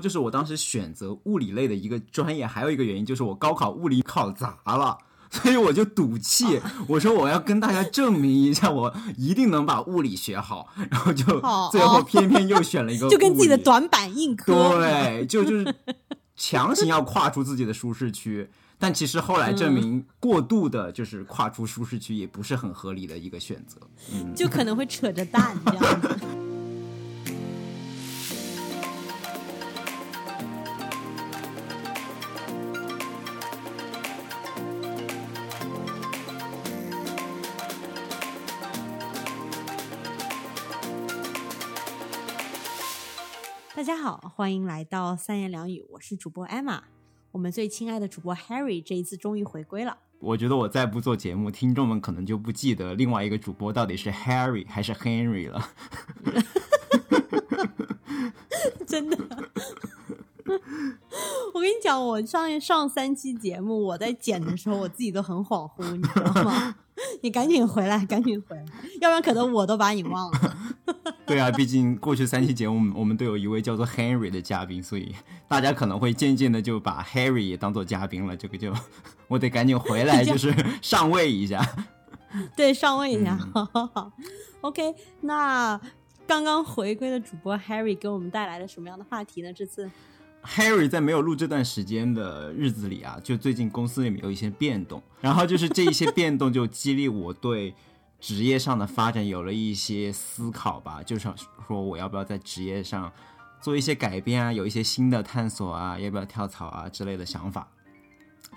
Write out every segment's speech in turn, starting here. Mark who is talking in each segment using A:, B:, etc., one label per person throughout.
A: 就是我当时选择物理类的一个专业，还有一个原因就是我高考物理考砸了，所以我就赌气，我说我要跟大家证明一下，我一定能把物理学好，然后就最后偏偏又选了一个，
B: 就跟自己的短板硬磕，
A: 对，就就是强行要跨出自己的舒适区。但其实后来证明，过度的就是跨出舒适区也不是很合理的一个选择，嗯。
B: 就可能会扯着蛋这样子。家好，欢迎来到三言两语，我是主播 Emma。我们最亲爱的主播 Harry 这一次终于回归了。
A: 我觉得我再不做节目，听众们可能就不记得另外一个主播到底是 Harry 还是 Henry 了。
B: 真的，我跟你讲，我上上三期节目，我在剪的时候，我自己都很恍惚，你知道吗？你赶紧回来，赶紧回来，要不然可能我都把你忘了。
A: 对啊，毕竟过去三期节目，我们都有一位叫做 Henry 的嘉宾，所以大家可能会渐渐的就把 Harry 也当做嘉宾了。这个就我得赶紧回来，就是上位一下。
B: 对，上位一下。好好好，OK。那刚刚回归的主播 Harry 给我们带来了什么样的话题呢？这次
A: Harry 在没有录这段时间的日子里啊，就最近公司里面有一些变动，然后就是这一些变动就激励我对。职业上的发展有了一些思考吧，就想说我要不要在职业上做一些改变啊，有一些新的探索啊，要不要跳槽啊之类的想法。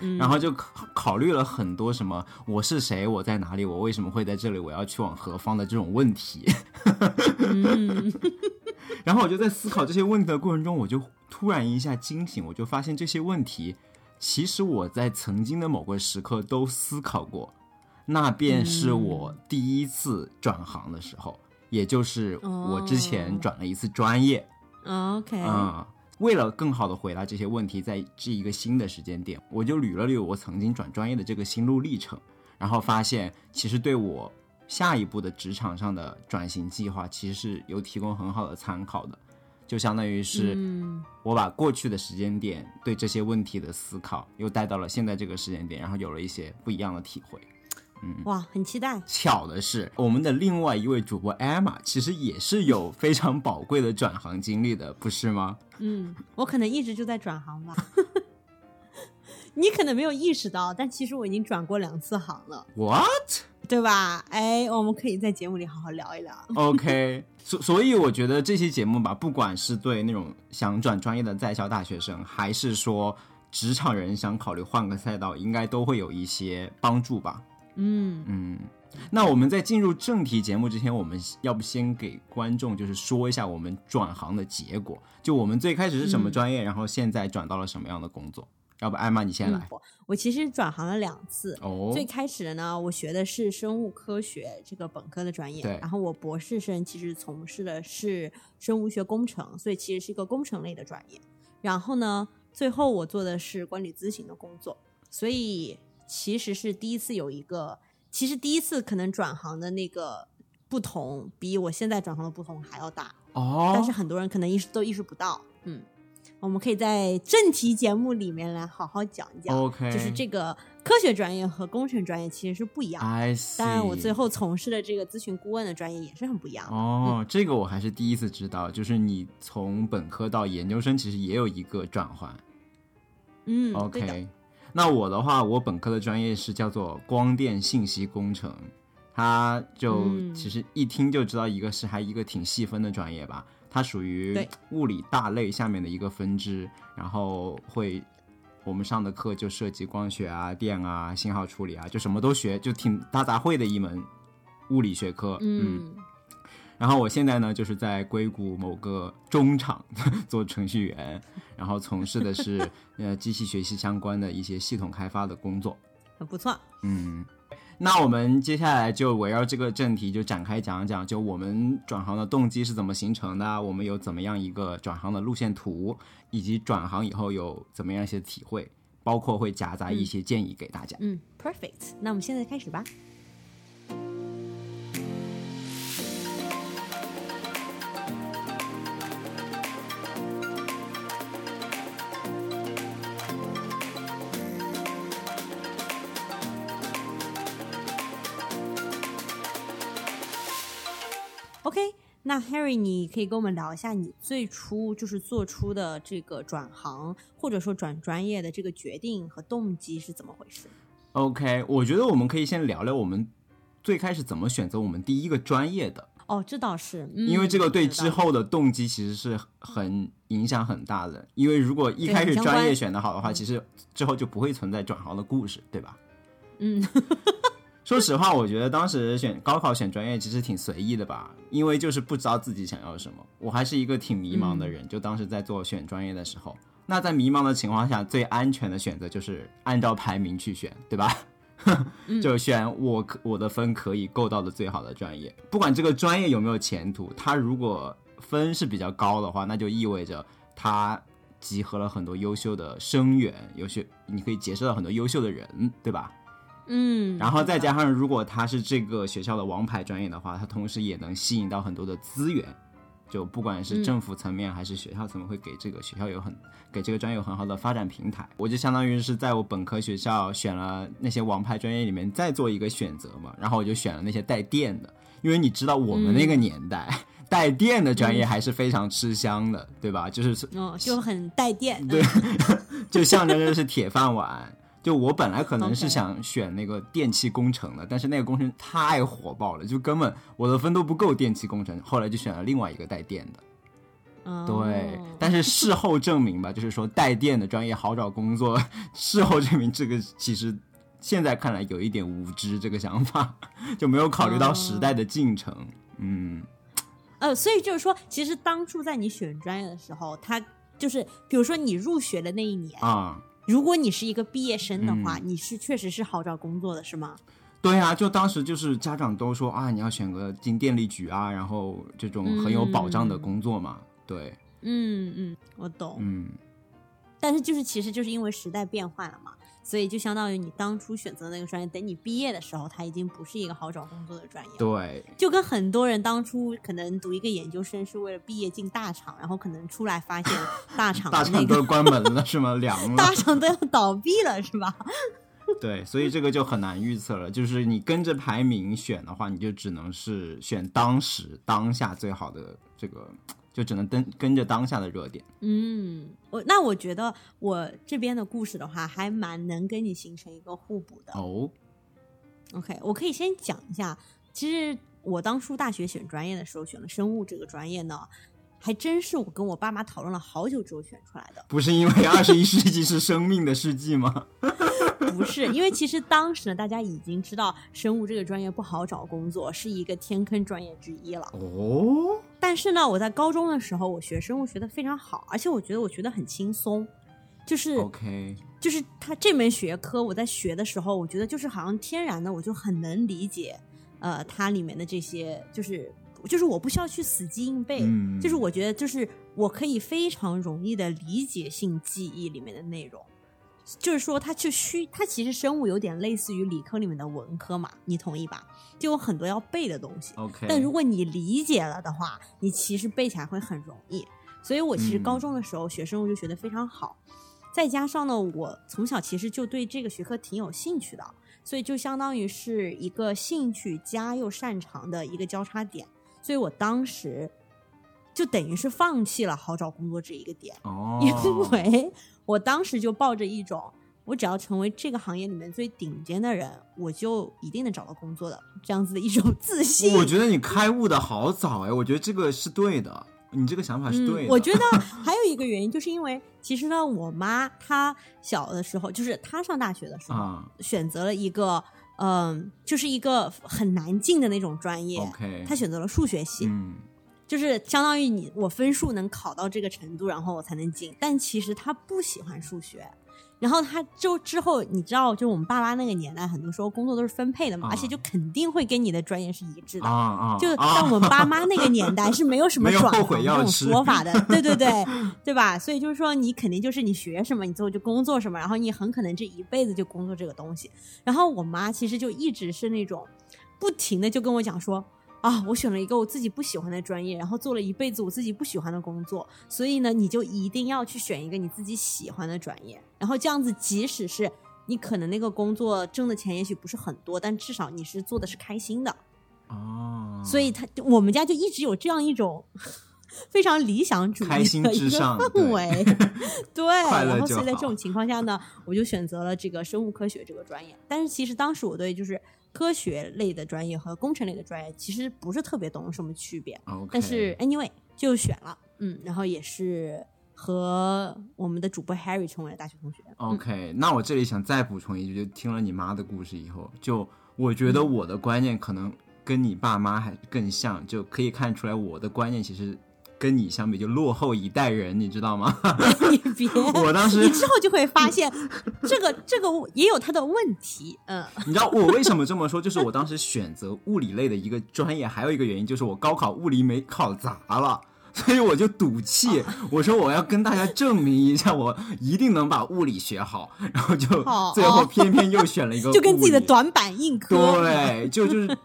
B: 嗯，
A: 然后就考考虑了很多什么我是谁，我在哪里，我为什么会在这里，我要去往何方的这种问题。然后我就在思考这些问题的过程中，我就突然一下惊醒，我就发现这些问题其实我在曾经的某个时刻都思考过。那便是我第一次转行的时候，也就是我之前转了一次专业。
B: OK，
A: 啊，为了更好的回答这些问题，在这一个新的时间点，我就捋了捋我曾经转专业的这个心路历程，然后发现其实对我下一步的职场上的转型计划，其实是有提供很好的参考的。就相当于是我把过去的时间点对这些问题的思考，又带到了现在这个时间点，然后有了一些不一样的体会。
B: 嗯哇，很期待！
A: 巧的是，我们的另外一位主播 Emma 其实也是有非常宝贵的转行经历的，不是吗？
B: 嗯，我可能一直就在转行吧。你可能没有意识到，但其实我已经转过两次行了。
A: What？
B: 对吧？哎，我们可以在节目里好好聊一聊。
A: OK，所所以我觉得这期节目吧，不管是对那种想转专业的在校大学生，还是说职场人想考虑换个赛道，应该都会有一些帮助吧。
B: 嗯
A: 嗯，那我们在进入正题节目之前，我们要不先给观众就是说一下我们转行的结果，就我们最开始是什么专业，然后现在转到了什么样的工作？要不艾玛你先来。
B: 我其实转行了两次。
A: 哦。
B: 最开始的呢，我学的是生物科学这个本科的专业。
A: 对。
B: 然后我博士生其实从事的是生物学工程，所以其实是一个工程类的专业。然后呢，最后我做的是管理咨询的工作，所以。其实是第一次有一个，其实第一次可能转行的那个不同，比我现在转行的不同还要大
A: 哦。
B: 但是很多人可能意识都意识不到。嗯，我们可以在正题节目里面来好好讲一讲。
A: OK，
B: 就是这个科学专业和工程专业其实是不一样。的。当然，我最后从事的这个咨询顾问的专业也是很不一样。
A: 哦，这个我还是第一次知道，就是你从本科到研究生其实也有一个转换。
B: 嗯
A: ，OK。那我的话，我本科的专业是叫做光电信息工程，它就其实一听就知道，一个是还一个挺细分的专业吧，它属于物理大类下面的一个分支，然后会我们上的课就涉及光学啊、电啊、信号处理啊，就什么都学，就挺大杂烩的一门物理学科，嗯。然后我现在呢，就是在硅谷某个中厂 做程序员，然后从事的是 呃机器学习相关的一些系统开发的工作，
B: 很不错。
A: 嗯，那我们接下来就围绕这个正题就展开讲一讲，就我们转行的动机是怎么形成的，我们有怎么样一个转行的路线图，以及转行以后有怎么样一些体会，包括会夹杂一些建议给大家。
B: 嗯，perfect。那我们现在开始吧。那 Harry，你可以跟我们聊一下你最初就是做出的这个转行或者说转专业的这个决定和动机是怎么回事
A: ？OK，我觉得我们可以先聊聊我们最开始怎么选择我们第一个专业的。
B: 哦，这倒是，
A: 因为这个对之后的动机其实是很影响很大的。因为如果一开始专业选的好的话，其实之后就不会存在转行的故事，对吧？
B: 嗯。
A: 说实话，我觉得当时选高考选专业其实挺随意的吧，因为就是不知道自己想要什么。我还是一个挺迷茫的人，就当时在做选专业的时候，那在迷茫的情况下，最安全的选择就是按照排名去选，对吧？就选我我的分可以够到的最好的专业，不管这个专业有没有前途，它如果分是比较高的话，那就意味着它集合了很多优秀的生源，优秀你可以结识到很多优秀的人，对吧？
B: 嗯，
A: 然后再加上，如果他是这个学校的王牌专业的话，他同时也能吸引到很多的资源，就不管是政府层面还是学校层面，会给这个学校有很给这个专业有很好的发展平台。我就相当于是在我本科学校选了那些王牌专业里面再做一个选择嘛，然后我就选了那些带电的，因为你知道我们那个年代带电的专业还是非常吃香的，对吧？就是
B: 哦，就很带电，
A: 对，就象征着是铁饭碗。就我本来可能是想选那个电气工程的，但是那个工程太火爆了，就根本我的分都不够电气工程。后来就选了另外一个带电的。对，但是事后证明吧，就是说带电的专业好找工作。事后证明这个其实现在看来有一点无知，这个想法 就没有考虑到时代的进程。嗯，
B: 呃，所以就是说，其实当初在你选专业的时候，他就是比如说你入学的那一年
A: 啊。
B: 如果你是一个毕业生的话，你是确实是好找工作的，是吗？
A: 对啊，就当时就是家长都说啊，你要选个进电力局啊，然后这种很有保障的工作嘛。对，
B: 嗯嗯，我懂。
A: 嗯，
B: 但是就是其实就是因为时代变换了嘛。所以就相当于你当初选择那个专业，等你毕业的时候，它已经不是一个好找工作的专业。
A: 对，
B: 就跟很多人当初可能读一个研究生是为了毕业进大厂，然后可能出来发现 大厂
A: 大厂都关门了是吗？凉了，
B: 大厂都要倒闭了是吧？
A: 对，所以这个就很难预测了。就是你跟着排名选的话，你就只能是选当时当下最好的这个。就只能跟跟着当下的热点。
B: 嗯，我那我觉得我这边的故事的话，还蛮能跟你形成一个互补的。
A: 哦
B: ，OK，我可以先讲一下。其实我当初大学选专业的时候，选了生物这个专业呢，还真是我跟我爸妈讨论了好久之后选出来的。
A: 不是因为二十一世纪是生命的世纪吗？
B: 不是，因为其实当时呢，大家已经知道生物这个专业不好找工作，是一个天坑专业之一了。
A: 哦。
B: 但是呢，我在高中的时候，我学生物学的非常好，而且我觉得我学的很轻松，就是
A: OK，
B: 就是他这门学科我在学的时候，我觉得就是好像天然的，我就很能理解，呃，它里面的这些，就是就是我不需要去死记硬背，就是我觉得就是我可以非常容易的理解性记忆里面的内容。就是说，它就需它其实生物有点类似于理科里面的文科嘛，你同意吧？就有很多要背的东西。
A: OK，
B: 但如果你理解了的话，你其实背起来会很容易。所以我其实高中的时候学生物就学得非常好，再加上呢，我从小其实就对这个学科挺有兴趣的，所以就相当于是一个兴趣加又擅长的一个交叉点。所以我当时就等于是放弃了好找工作这一个点，因为。我当时就抱着一种，我只要成为这个行业里面最顶尖的人，我就一定能找到工作的这样子的一种 自信。
A: 我觉得你开悟的好早哎，我觉得这个是对的，你这个想法是对的。
B: 我觉得还有一个原因，就是因为其实呢，我妈她小的时候，就是她上大学的时候，选择了一个嗯，就是一个很难进的那种专业。
A: OK，
B: 她选择了数学系。嗯。就是相当于你我分数能考到这个程度，然后我才能进。但其实他不喜欢数学，然后他就之后你知道，就我们爸妈那个年代，很多时候工作都是分配的嘛，而且就肯定会跟你的专业是一致的。
A: 啊
B: 啊！就在我们爸妈那个年代是没有什么转行这种说法的，对对对，对吧？所以就是说，你肯定就是你学什么，你最后就工作什么，然后你很可能这一辈子就工作这个东西。然后我妈其实就一直是那种不停的就跟我讲说。啊，我选了一个我自己不喜欢的专业，然后做了一辈子我自己不喜欢的工作，所以呢，你就一定要去选一个你自己喜欢的专业，然后这样子，即使是你可能那个工作挣的钱也许不是很多，但至少你是做的是开心的。
A: 哦，
B: 所以他我们家就一直有这样一种 非常理想主义的一个氛围，对。然后所以在这种情况下呢，我就选择了这个生物科学这个专业。但是其实当时我对就是科学类的专业和工程类的专业其实不是特别懂什么区别，但是 anyway 就选了，嗯，然后也是。和我们的主播 Harry 成为了大学同学。
A: OK，那我这里想再补充一句，就听了你妈的故事以后，就我觉得我的观念可能跟你爸妈还更像，就可以看出来我的观念其实跟你相比就落后一代人，你知道吗？
B: 你别，
A: 我当时
B: 你之后就会发现这个这个也有它的问题。嗯，
A: 你知道我为什么这么说？就是我当时选择物理类的一个专业，还有一个原因就是我高考物理没考砸了。所以我就赌气，我说我要跟大家证明一下，我一定能把物理学好，然后就最后偏偏又选了一个，
B: 就跟自己的短板硬磕，
A: 对，就就是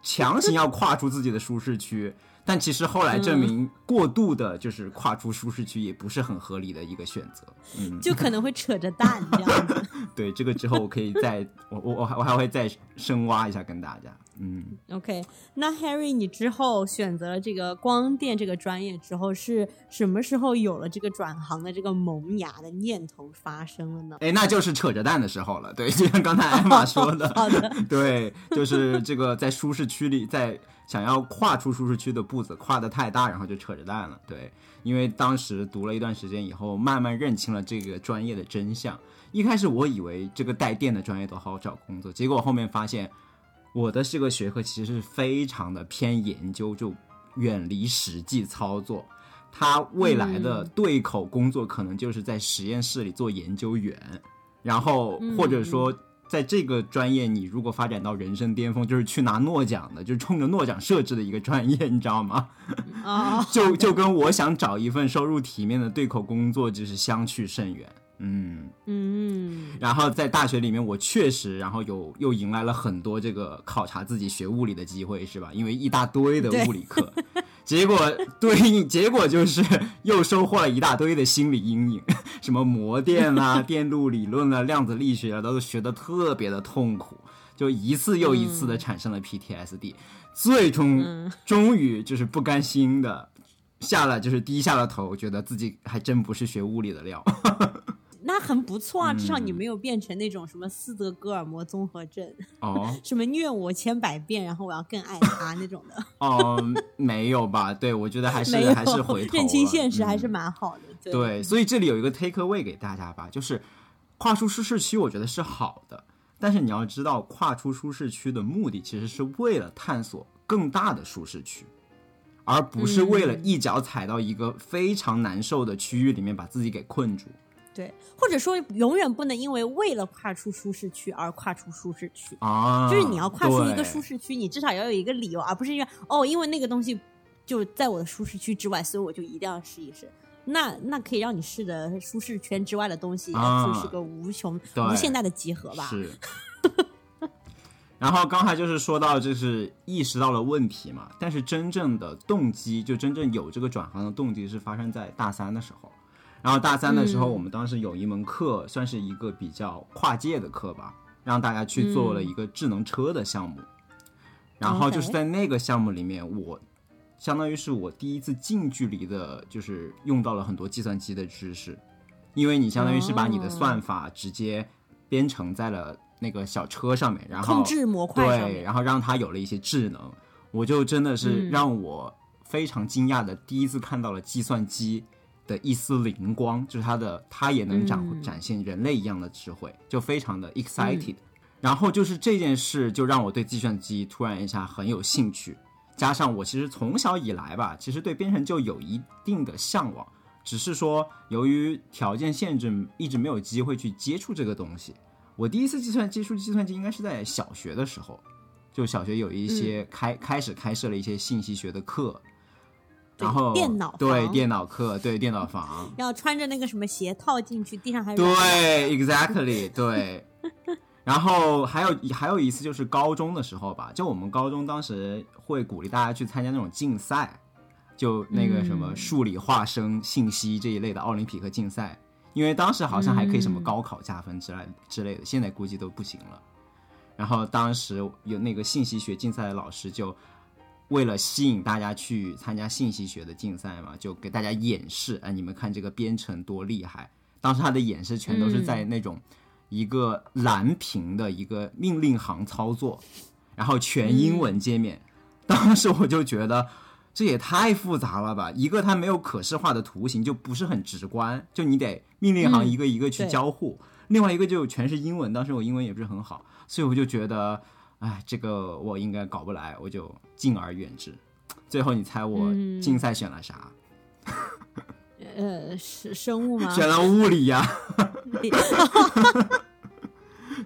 A: 强行要跨出自己的舒适区。但其实后来证明，过度的就是跨出舒适区也不是很合理的一个选择，嗯，
B: 就可能会扯着蛋这样子。
A: 对，这个之后我可以再，我我我我还会再深挖一下跟大家。嗯
B: ，OK，那 Harry，你之后选择了这个光电这个专业之后，是什么时候有了这个转行的这个萌芽的念头发生了呢？
A: 哎，那就是扯着蛋的时候了。对，就像刚才艾玛说的，
B: 好的，
A: 对，就是这个在舒适区里在。想要跨出舒适区的步子跨得太大，然后就扯着蛋了。对，因为当时读了一段时间以后，慢慢认清了这个专业的真相。一开始我以为这个带电的专业都好好找工作，结果后面发现，我的这个学科其实是非常的偏研究，就远离实际操作。他未来的对口工作可能就是在实验室里做研究员，然后或者说。在这个专业，你如果发展到人生巅峰，就是去拿诺奖的，就是冲着诺奖设置的一个专业，你知道吗？
B: 啊，
A: 就就跟我想找一份收入体面的对口工作，就是相去甚远。
B: 嗯嗯。
A: 然后在大学里面，我确实，然后有又迎来了很多这个考察自己学物理的机会，是吧？因为一大堆的物理课。结果对应结果就是又收获了一大堆的心理阴影，什么模电啊、电路理论啊、量子力学啊，都学的特别的痛苦，就一次又一次的产生了 PTSD，最终终于就是不甘心的下了，就是低下了头，觉得自己还真不是学物理的料。
B: 那很不错啊，至少你没有变成那种什么斯德哥尔摩综合症
A: 哦，
B: 什么虐我千百遍，然后我要更爱他那种的
A: 哦，没有吧？对，我觉得还是还是回头
B: 认清现实还是蛮好的。
A: 对，所以这里有一个 take away 给大家吧，就是跨出舒适区，我觉得是好的，但是你要知道，跨出舒适区的目的其实是为了探索更大的舒适区，而不是为了一脚踩到一个非常难受的区域里面把自己给困住。
B: 对，或者说永远不能因为为了跨出舒适区而跨出舒适区
A: 啊！
B: 就是你要跨出一个舒适区，你至少要有一个理由，而不是因为哦，因为那个东西就在我的舒适区之外，所以我就一定要试一试。那那可以让你试的舒适圈之外的东西，就是个无穷无限大的集合吧？
A: 是。然后刚才就是说到，就是意识到了问题嘛，但是真正的动机，就真正有这个转行的动机，是发生在大三的时候。然后大三的时候，我们当时有一门课，算是一个比较跨界的课吧，让大家去做了一个智能车的项目。然后就是在那个项目里面，我相当于是我第一次近距离的，就是用到了很多计算机的知识，因为你相当于是把你的算法直接编程在了那个小车上面，然后
B: 控制模块
A: 对，然后让它有了一些智能。我就真的是让我非常惊讶的第一次看到了计算机。的一丝灵光，就是他的，他也能展展现人类一样的智慧，就非常的 excited。然后就是这件事，就让我对计算机突然一下很有兴趣。加上我其实从小以来吧，其实对编程就有一定的向往，只是说由于条件限制，一直没有机会去接触这个东西。我第一次计算接触计算机应该是在小学的时候，就小学有一些开开始开设了一些信息学的课。然后
B: 电脑
A: 对电脑课对电脑房
B: 要穿着那个什么鞋套进去，地上还
A: 对 exactly 对。然后还有还有一次就是高中的时候吧，就我们高中当时会鼓励大家去参加那种竞赛，就那个什么数理化生信息这一类的奥林匹克竞赛，因为当时好像还可以什么高考加分之类之类的，现在估计都不行了。然后当时有那个信息学竞赛的老师就。为了吸引大家去参加信息学的竞赛嘛，就给大家演示，哎，你们看这个编程多厉害！当时他的演示全都是在那种一个蓝屏的一个命令行操作，然后全英文界面。当时我就觉得这也太复杂了吧！一个它没有可视化的图形，就不是很直观，就你得命令行一个一个去交互；另外一个就全是英文，当时我英文也不是很好，所以我就觉得。哎，这个我应该搞不来，我就敬而远之。最后，你猜我竞赛选了啥？
B: 呃，是生物吗？
A: 选了物理呀。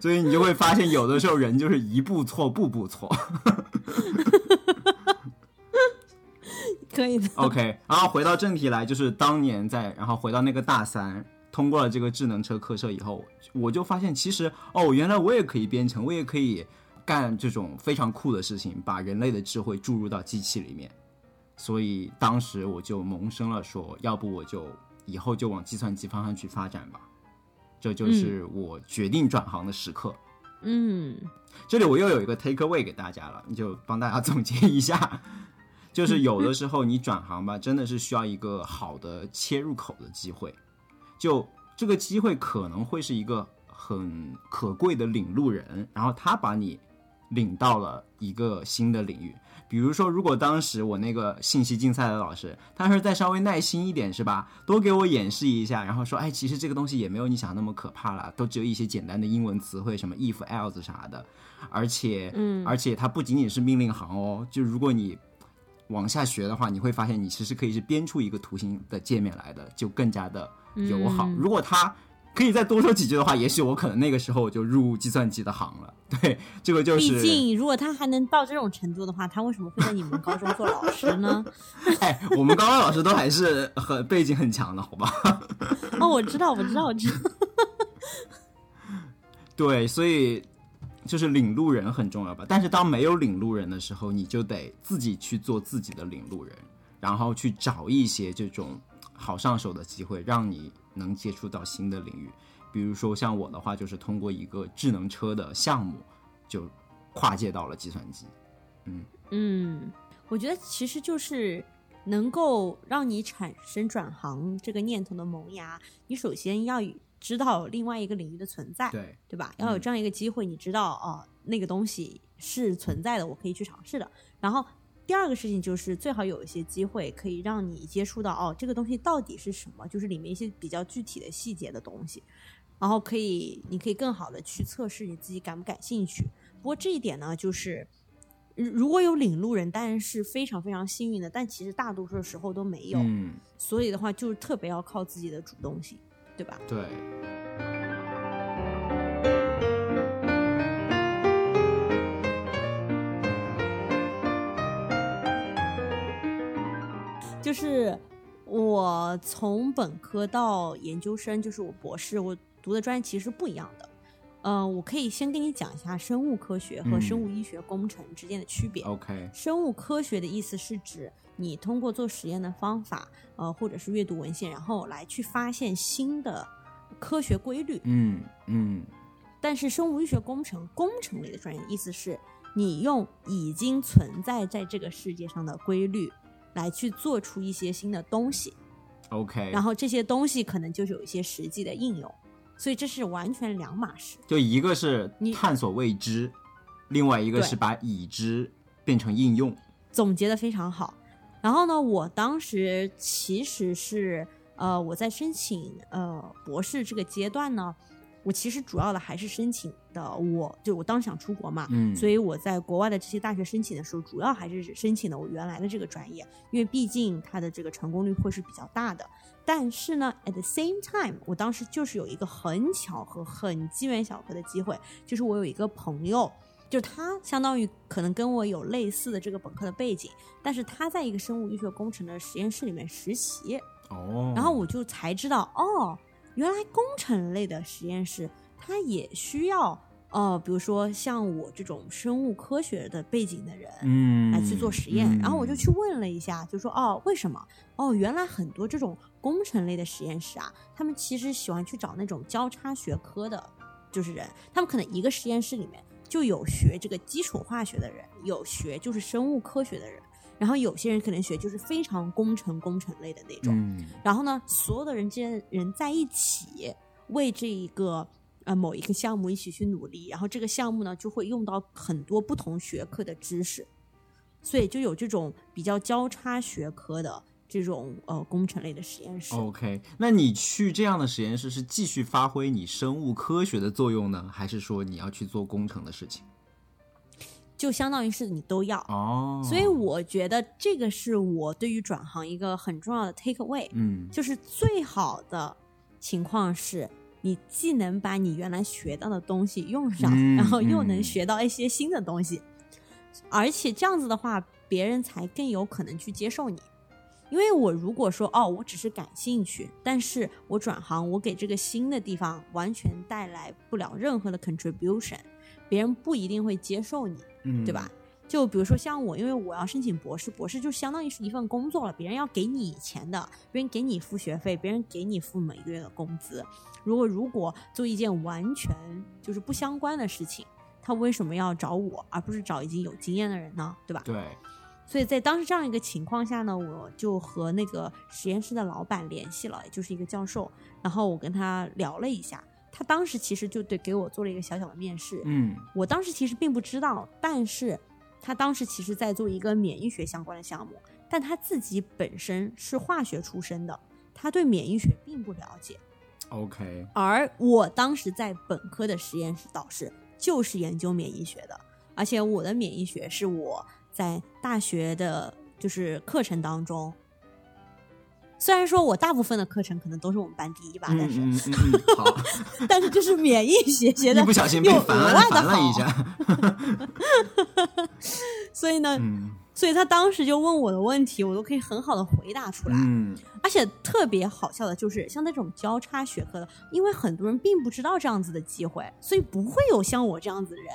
A: 所以你就会发现，有的时候人就是一步错，步步错。
B: 可以的。
A: OK，然后回到正题来，就是当年在，然后回到那个大三，通过了这个智能车课设以后，我就发现，其实哦，原来我也可以编程，我也可以。干这种非常酷的事情，把人类的智慧注入到机器里面，所以当时我就萌生了说，要不我就以后就往计算机方向去发展吧。这就是我决定转行的时刻。
B: 嗯，
A: 这里我又有一个 take away 给大家了，你就帮大家总结一下，就是有的时候你转行吧，真的是需要一个好的切入口的机会，就这个机会可能会是一个很可贵的领路人，然后他把你。领到了一个新的领域，比如说，如果当时我那个信息竞赛的老师，他是再稍微耐心一点，是吧？多给我演示一下，然后说，哎，其实这个东西也没有你想那么可怕了，都只有一些简单的英文词汇，什么 if else 啥的，而且，
B: 嗯，
A: 而且它不仅仅是命令行哦，就如果你往下学的话，你会发现你其实可以是编出一个图形的界面来的，就更加的友好。如果他可以再多说几句的话，也许我可能那个时候我就入计算机的行了。对，这个就是。
B: 毕竟，如果他还能到这种程度的话，他为什么会在你们高中做老师呢？
A: 哎，我们高中老师都还是很背景很强的，好吧？
B: 哦，我知道，我知道，我知道。
A: 对，所以就是领路人很重要吧？但是当没有领路人的时候，你就得自己去做自己的领路人，然后去找一些这种好上手的机会，让你。能接触到新的领域，比如说像我的话，就是通过一个智能车的项目，就跨界到了计算机。
B: 嗯嗯，我觉得其实就是能够让你产生转行这个念头的萌芽，你首先要知道另外一个领域的存在，
A: 对
B: 对吧？要有这样一个机会，你知道哦，那个东西是存在的，我可以去尝试的。然后。第二个事情就是最好有一些机会可以让你接触到哦，这个东西到底是什么，就是里面一些比较具体的细节的东西，然后可以你可以更好的去测试你自己感不感兴趣。不过这一点呢，就是如果有领路人，当然是非常非常幸运的，但其实大多数的时候都没有，所以的话就是特别要靠自己的主动性，对吧？
A: 对。
B: 就是我从本科到研究生，就是我博士，我读的专业其实是不一样的。嗯，我可以先跟你讲一下生物科学和生物医学工程之间的区别。
A: OK，
B: 生物科学的意思是指你通过做实验的方法，呃，或者是阅读文献，然后来去发现新的科学规律。
A: 嗯嗯。
B: 但是生物医学工程工程类的专业意思是你用已经存在在这个世界上的规律。来去做出一些新的东西
A: ，OK，
B: 然后这些东西可能就是有一些实际的应用，所以这是完全两码事。
A: 就一个是探索未知，另外一个是把已知变成应用。
B: 总结的非常好。然后呢，我当时其实是呃，我在申请呃博士这个阶段呢。我其实主要的还是申请的，我就我当时想出国嘛，
A: 嗯，
B: 所以我在国外的这些大学申请的时候，主要还是申请的我原来的这个专业，因为毕竟它的这个成功率会是比较大的。但是呢，at the same time，我当时就是有一个很巧合、很机缘巧合的机会，就是我有一个朋友，就他相当于可能跟我有类似的这个本科的背景，但是他在一个生物医学工程的实验室里面实习，
A: 哦，
B: 然后我就才知道，哦。原来工程类的实验室，它也需要呃，比如说像我这种生物科学的背景的人，
A: 嗯，
B: 来去做实验。然后我就去问了一下，就说哦，为什么？哦，原来很多这种工程类的实验室啊，他们其实喜欢去找那种交叉学科的，就是人，他们可能一个实验室里面就有学这个基础化学的人，有学就是生物科学的人，然后有些人可能学就是非常工程工程类的那种。
A: 嗯
B: 然后呢，所有的人之间人在一起为这一个呃某一个项目一起去努力，然后这个项目呢就会用到很多不同学科的知识，所以就有这种比较交叉学科的这种呃工程类的实验室。
A: OK，那你去这样的实验室是继续发挥你生物科学的作用呢，还是说你要去做工程的事情？
B: 就相当于是你都要。
A: 哦，
B: 所以我觉得这个是我对于转行一个很重要的 take away，
A: 嗯
B: 就是最好的情况是你既能把你原来学到的东西用上，
A: 嗯
B: 然后又能
A: 嗯
B: 学到一些新的东西，而且这样子的话，别人才更有可能去接受你。因为我如果说哦，我只是感兴趣，但是我转行，我给这个新的地方完全带来不了任何的 contribution，别人不一定会接受你。
A: 嗯，
B: 对吧？？就比如说像我，因为我要申请博士，博士就相当于是一份工作了，别人要给你钱的，别人给你付学费，别人给你付每个月的工资。如果如果做一件完全就是不相关的事情，他为什么要找我，而不是找已经有经验的人呢？对吧？
A: 对，
B: 所以在当时这样一个情况下呢，我就和那个实验室的老板联系了，也就是一个教授，然后我跟他聊了一下，他当时其实就对给我做了一个小小的面试，
A: 嗯
B: 我当时其实并不知道，但是他当时其实在做一个免疫学相关的项目，但他自己本身是化学出身的，他对免疫学并不了解。
A: ，OK，
B: 而我当时在本科的实验室导师就是研究免疫学的，而且我的免疫学是我在大学的，就是课程当中。虽然说我大部分的课程可能都是我们班第一吧，
A: 嗯
B: 但是、
A: 嗯嗯嗯，好，
B: 但是就是免疫学学的
A: 一不小心被
B: 又
A: 烦了
B: 额外的
A: 烦了一
B: 好。
A: 下，
B: 所以呢，
A: 嗯
B: 所以他当时就问我的问题，我都可以很好的回答出来。
A: 嗯
B: 而且特别好笑的就是，像那种交叉学科的，因为很多人并不知道这样子的机会，所以不会有像我这样子的人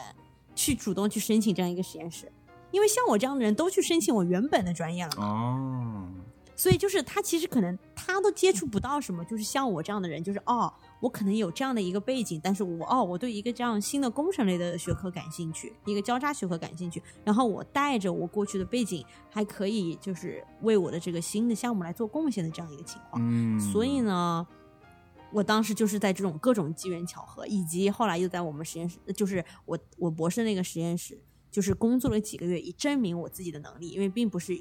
B: 去主动去申请这样一个实验室。因为像我这样的人都去申请我原本的专业了嘛，
A: 哦，
B: 所以就是他其实可能他都接触不到什么，就是像我这样的人，就是哦，我可能有这样的一个背景，但是我哦，我对一个这样新的工程类的学科感兴趣，一个交叉学科感兴趣，然后我带着我过去的背景，还可以就是为我的这个新的项目来做贡献的这样一个情况。
A: 嗯，
B: 所以呢，我当时就是在这种各种机缘巧合，以及后来又在我们实验室，就是我我博士那个实验室，就是工作了几个月，以证明我自己的能力，因为并不是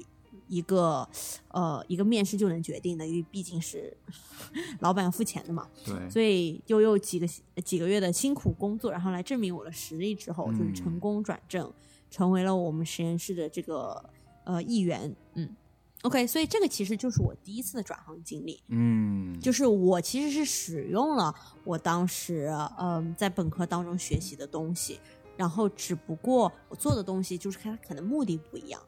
B: 一个呃一个面试就能决定的，因为毕竟是老板付钱的嘛，
A: 对，
B: 所以又有几个几个月的辛苦工作，然后来证明我的实力之后，就是
A: 嗯。
B: 成功转正，成为了我们实验室的这个呃一员，嗯。OK，所以这个其实就是我第一次的转行经历，
A: 嗯，
B: 就是我其实是使用了我当时嗯、在本科当中学习的东西，然后只不过我做的东西就是它可能目的不一样。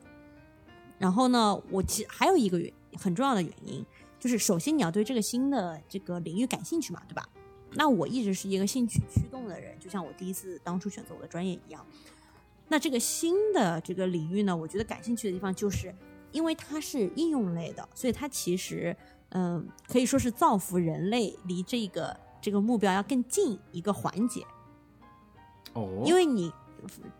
B: 然后呢，我其实还有一个原很重要的原因，就是首先你要对这个新的这个领域感兴趣嘛，对吧？那我一直是一个兴趣驱动的人，就像我第一次当初选择我的专业一样。那这个新的这个领域呢，我觉得感兴趣的地方就是因为它是应用类的，所以它其实嗯，可以说是造福人类离这个这个目标要更近一个环节，
A: 哦，
B: 因为你。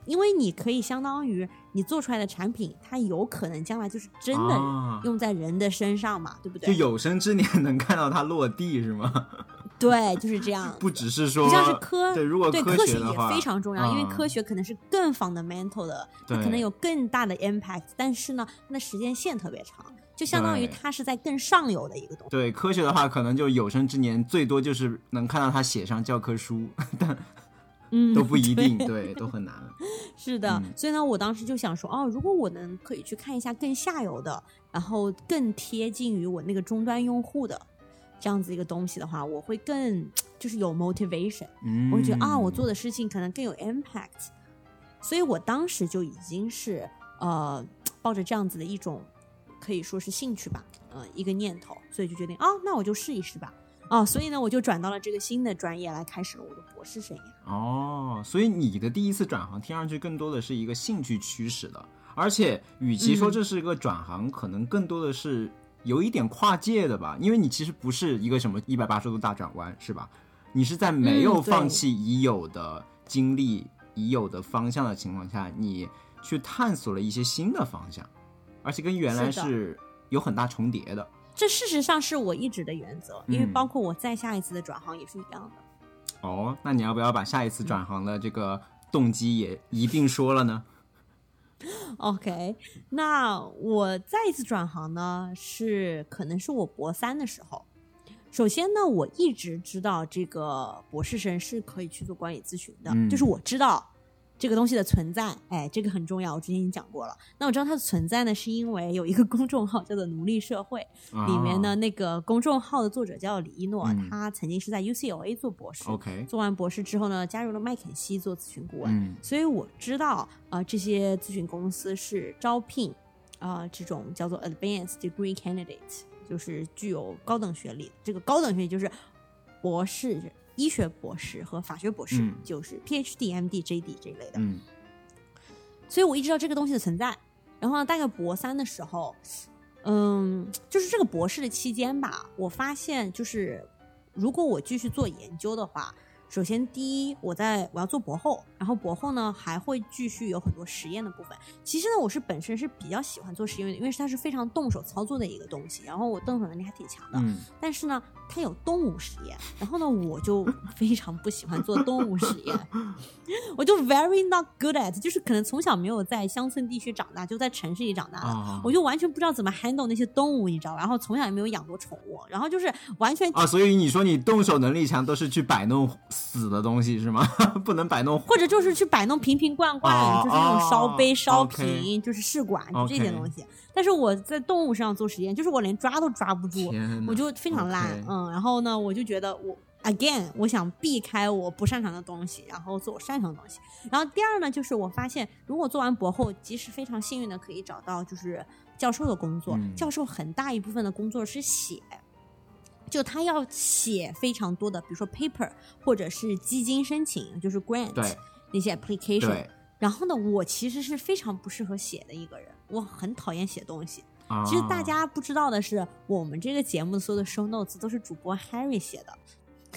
B: 因为你可以相当于你做出来的产品，它有可能将来就是真的
A: 啊
B: 用在人的身上嘛，对不对就？
A: 有生之年 能看到它落地是吗？
B: 对，就是这样。
A: 不只是说
B: 不像是科
A: 对，如果
B: 对
A: 科
B: 学也非常重要，因为
A: 嗯
B: 科学可能是更 fundamental 的，它可能
A: 对
B: 有更大的 impact，但是呢，它的时间线特别长，就相当于
A: 对
B: 它是在更上游的一个东西。
A: 对科学的话，可能就有生之年最多就是能看到他写上教科书，但
B: 嗯，
A: 都不一定，
B: 对
A: 对，都很难。
B: 是的，
A: 嗯
B: 所以呢，我当时就想说，哦，如果我能可以去看一下更下游的，然后更贴近于我那个终端用户的这样子一个东西的话，我会更就是有 motivation，
A: 嗯，
B: 我会觉得啊，我做的事情可能更有 impact，所以我当时就已经是呃抱着这样子的一种可以说是兴趣吧，呃一个念头，所以就决定啊，那我就试一试吧。啊，所以呢，我就转到了这个新的专业来开始了我的博士生涯。
A: 哦，所以你的第一次转行听上去更多的是一个兴趣驱使的，而且与其说
B: 嗯
A: 这是一个转行，可能更多的是有一点跨界的吧，因为你其实不是一个什么一百八十度大转弯，是吧？你是在没有放弃已有的经历已有的方向的情况下，你去探索了一些新的方向，而且跟原来是有很大重叠的。
B: 这事实上是我一直的原则，因为包括我再下一次的转行也是一样的。
A: 哦，那你要不要把下一次转行的这个动机也一并说了呢？
B: OK，那我再一次转行呢，是可能是我博三的时候。首先呢，我一直知道这个博士生是可以去做管理咨询的，就是我知道。这个东西的存在，哎，这个很重要。我之前已经讲过了。那我知道它的存在呢，是因为有一个公众号叫做“奴隶社会”，里面呢，那个公众号的作者叫李一诺，他曾经是在 UCLA 做博士。
A: OK，
B: 做完博士之后呢，加入了麦肯锡做咨询顾问。所以我知道啊，这些咨询公司是招聘啊这种叫做 Advanced Degree Candidate，就是具有高等学历。这个高等学历就是博士。医学博士和法学博士就是 PhD、MD、JD 这一类的，
A: 嗯，
B: 所以我一直知道这个东西的存在。然后呢，大概博三的时候，嗯，就是这个博士的期间吧，我发现就是如果我继续做研究的话。首先，第一，我在我要做博后，然后博后呢还会继续有很多实验的部分。其实呢，我是本身是比较喜欢做实验的，因为它是非常动手操作的一个东西。然后我动手能力还挺强的。
A: 嗯。
B: 但是呢，它有动物实验，然后呢，我就非常不喜欢做动物实验。我就 very not good at，就是可能从小没有在乡村地区长大，就在城市里长大的，我就完全不知道怎么 handle 那些动物，你知道？然后从小也没有养过宠物，然后就是完全
A: 啊。所以你说你动手能力强，都是去摆弄。死的东西是吗？不能摆弄，
B: 或者就是去摆弄瓶瓶罐罐，就是那种烧杯、烧瓶，就是试管就这些东西。但是我在动物身上做实验，就是我连抓都抓不住，我就非常烂。嗯，然后呢，我就觉得我 again，我想避开我不擅长的东西，然后做我擅长的东西。然后第二呢，就是我发现，如果做完博后，即使非常幸运的可以找到就是教授的工作，教授很大一部分的工作是写。就他要写非常多的，比如说 paper 或者是基金申请，就是 grant 那些 application。然后呢，我其实是非常不适合写的一个人，我很讨厌写东西。其实大家不知道的是，我们这个节目所有的 show notes 都是主播 Harry 写的，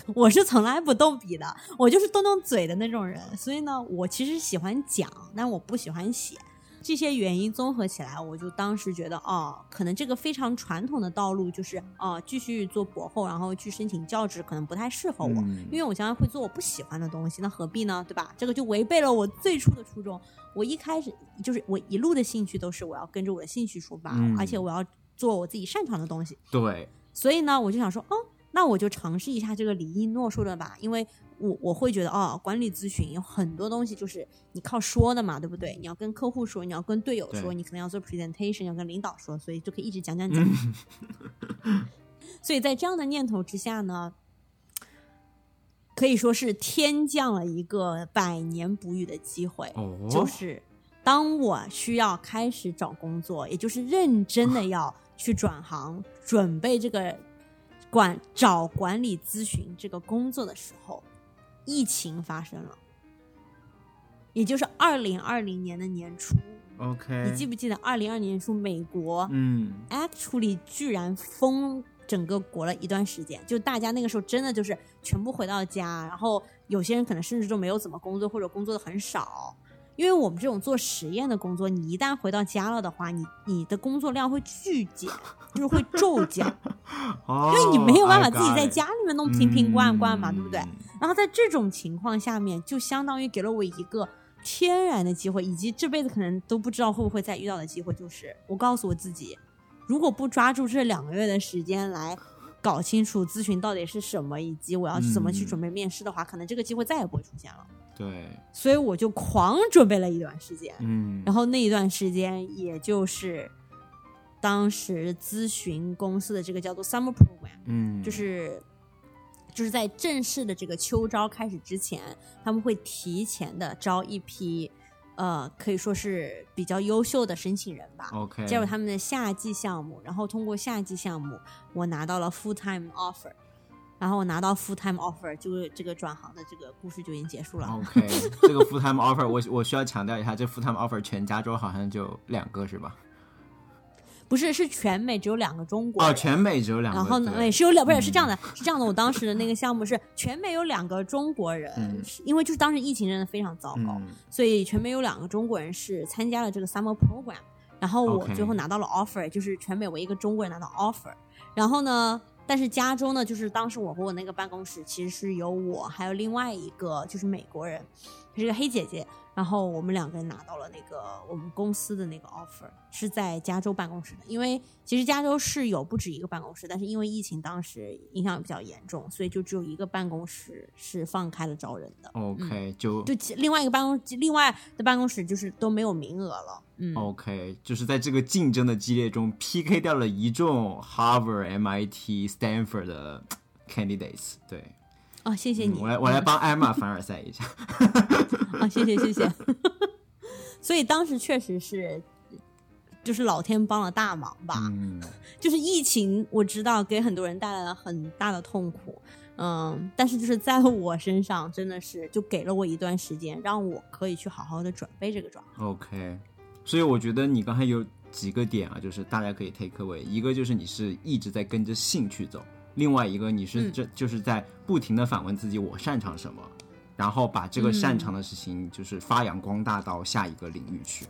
B: 我是从来不动笔的，我就是动动嘴的那种人。所以呢，我其实喜欢讲，但我不喜欢写。这些原因综合起来，我就当时觉得，哦，可能这个非常传统的道路就是，哦，继续做博后，然后去申请教职，可能不太适合我，因为我将来会做我不喜欢的东西，那何必呢？对吧？这个就违背了我最初的初衷。我一开始就是我一路的兴趣都是我要跟着我的兴趣出发，而且我要做我自己擅长的东西。
A: 对，
B: 所以呢，我就想说，哦，那我就尝试一下这个李一诺说的吧，因为。我我会觉得哦，管理咨询有很多东西就是你靠说的嘛，对不对？你要跟客户说，你要跟队友说，你可能要做 presentation，要跟领导说，所以就可以一直讲讲讲。所以在这样的念头之下呢，可以说是天降了一个百年不遇的机会，就是当我需要开始找工作，也就是认真的 要去转行，准备这个管找管理咨询这个工作的时候。疫情发生了，也就是二零二零年的年初。
A: OK，
B: 你记不记得二零二年初美国
A: 嗯
B: ，actually 居然封整个国了一段时间，就大家那个时候真的就是全部回到家，然后有些人可能甚至都没有怎么工作，或者工作的很少。因为我们这种做实验的工作，你一旦回到家了的话，你你的工作量会巨减，就是会骤减，因为你没有办法自己在家里面弄瓶瓶罐罐嘛，对不对？然后在这种情况下面，就相当于给了我一个天然的机会，以及这辈子可能都不知道会不会再遇到的机会，就是我告诉我自己，如果不抓住这两个月的时间来搞清楚咨询到底是什么，以及我要怎么去准备面试的话，可能这个机会再也不会出现了。
A: 对，
B: 所以我就狂准备了一段时间，
A: 嗯，
B: 然后那一段时间，也就是当时咨询公司的这个叫做 summer program，
A: 嗯，
B: 就是就是在正式的这个秋招开始之前，他们会提前的招一批，呃，可以说是比较优秀的申请人吧
A: ，OK，
B: 加入他们的夏季项目，然后通过夏季项目，我拿到了 full time offer。然后我拿到 full time offer，就是这个转行的这个故事就已经结束了。
A: OK，这个 full time offer，我我需要强调一下，这 full time offer 全加州好像就两个是吧？
B: 不是，是全美只有两个中国人。
A: 哦，全美只有两个。
B: 然后呢，
A: 对
B: 是有两，不是是这样的，是这样的。我当时的那个项目是全美有两个中国人，
A: 嗯
B: 因为就是当时疫情真的非常糟糕，
A: 嗯
B: 所以全美有两个中国人是参加了这个 summer program。然后我最后拿到了 offer，就是全美唯一一个中国人拿到 offer。然后呢，但是加州呢，就是当时我和我那个办公室其实是有我还有另外一个就是美国人，她是个黑姐姐。然后我们两个人拿到了那个我们公司的那个 offer，是在加州办公室的。因为其实加州是有不止一个办公室，但是因为疫情当时影响比较严重，所以就只有一个办公室是放开了招人的。
A: OK 就
B: 就其另外一个办公，另外的办公室就是都没有名额了。嗯
A: ，OK，就是在这个竞争的激烈中 PK 掉了一众 Harvard、MIT、Stanford 的 candidates。对，
B: 哦，谢谢你，
A: 嗯我来我来帮艾玛凡尔赛一下。
B: 啊，谢谢谢谢。所以当时确实是，就是老天帮了大忙吧。
A: 嗯，
B: 就是疫情，我知道给很多人带来了很大的痛苦，嗯，但是就是在我身上，真的是就给了我一段时间，让我可以去好好的准备这个状态。
A: OK，所以我觉得你刚才有几个点啊，就是大家可以 take away，一个就是你是一直在跟着兴趣走，另外一个你是
B: 嗯
A: 这、就是在不停的反问自己我擅长什么，然后把这个擅长的事情就是发扬光大到下一个领域去。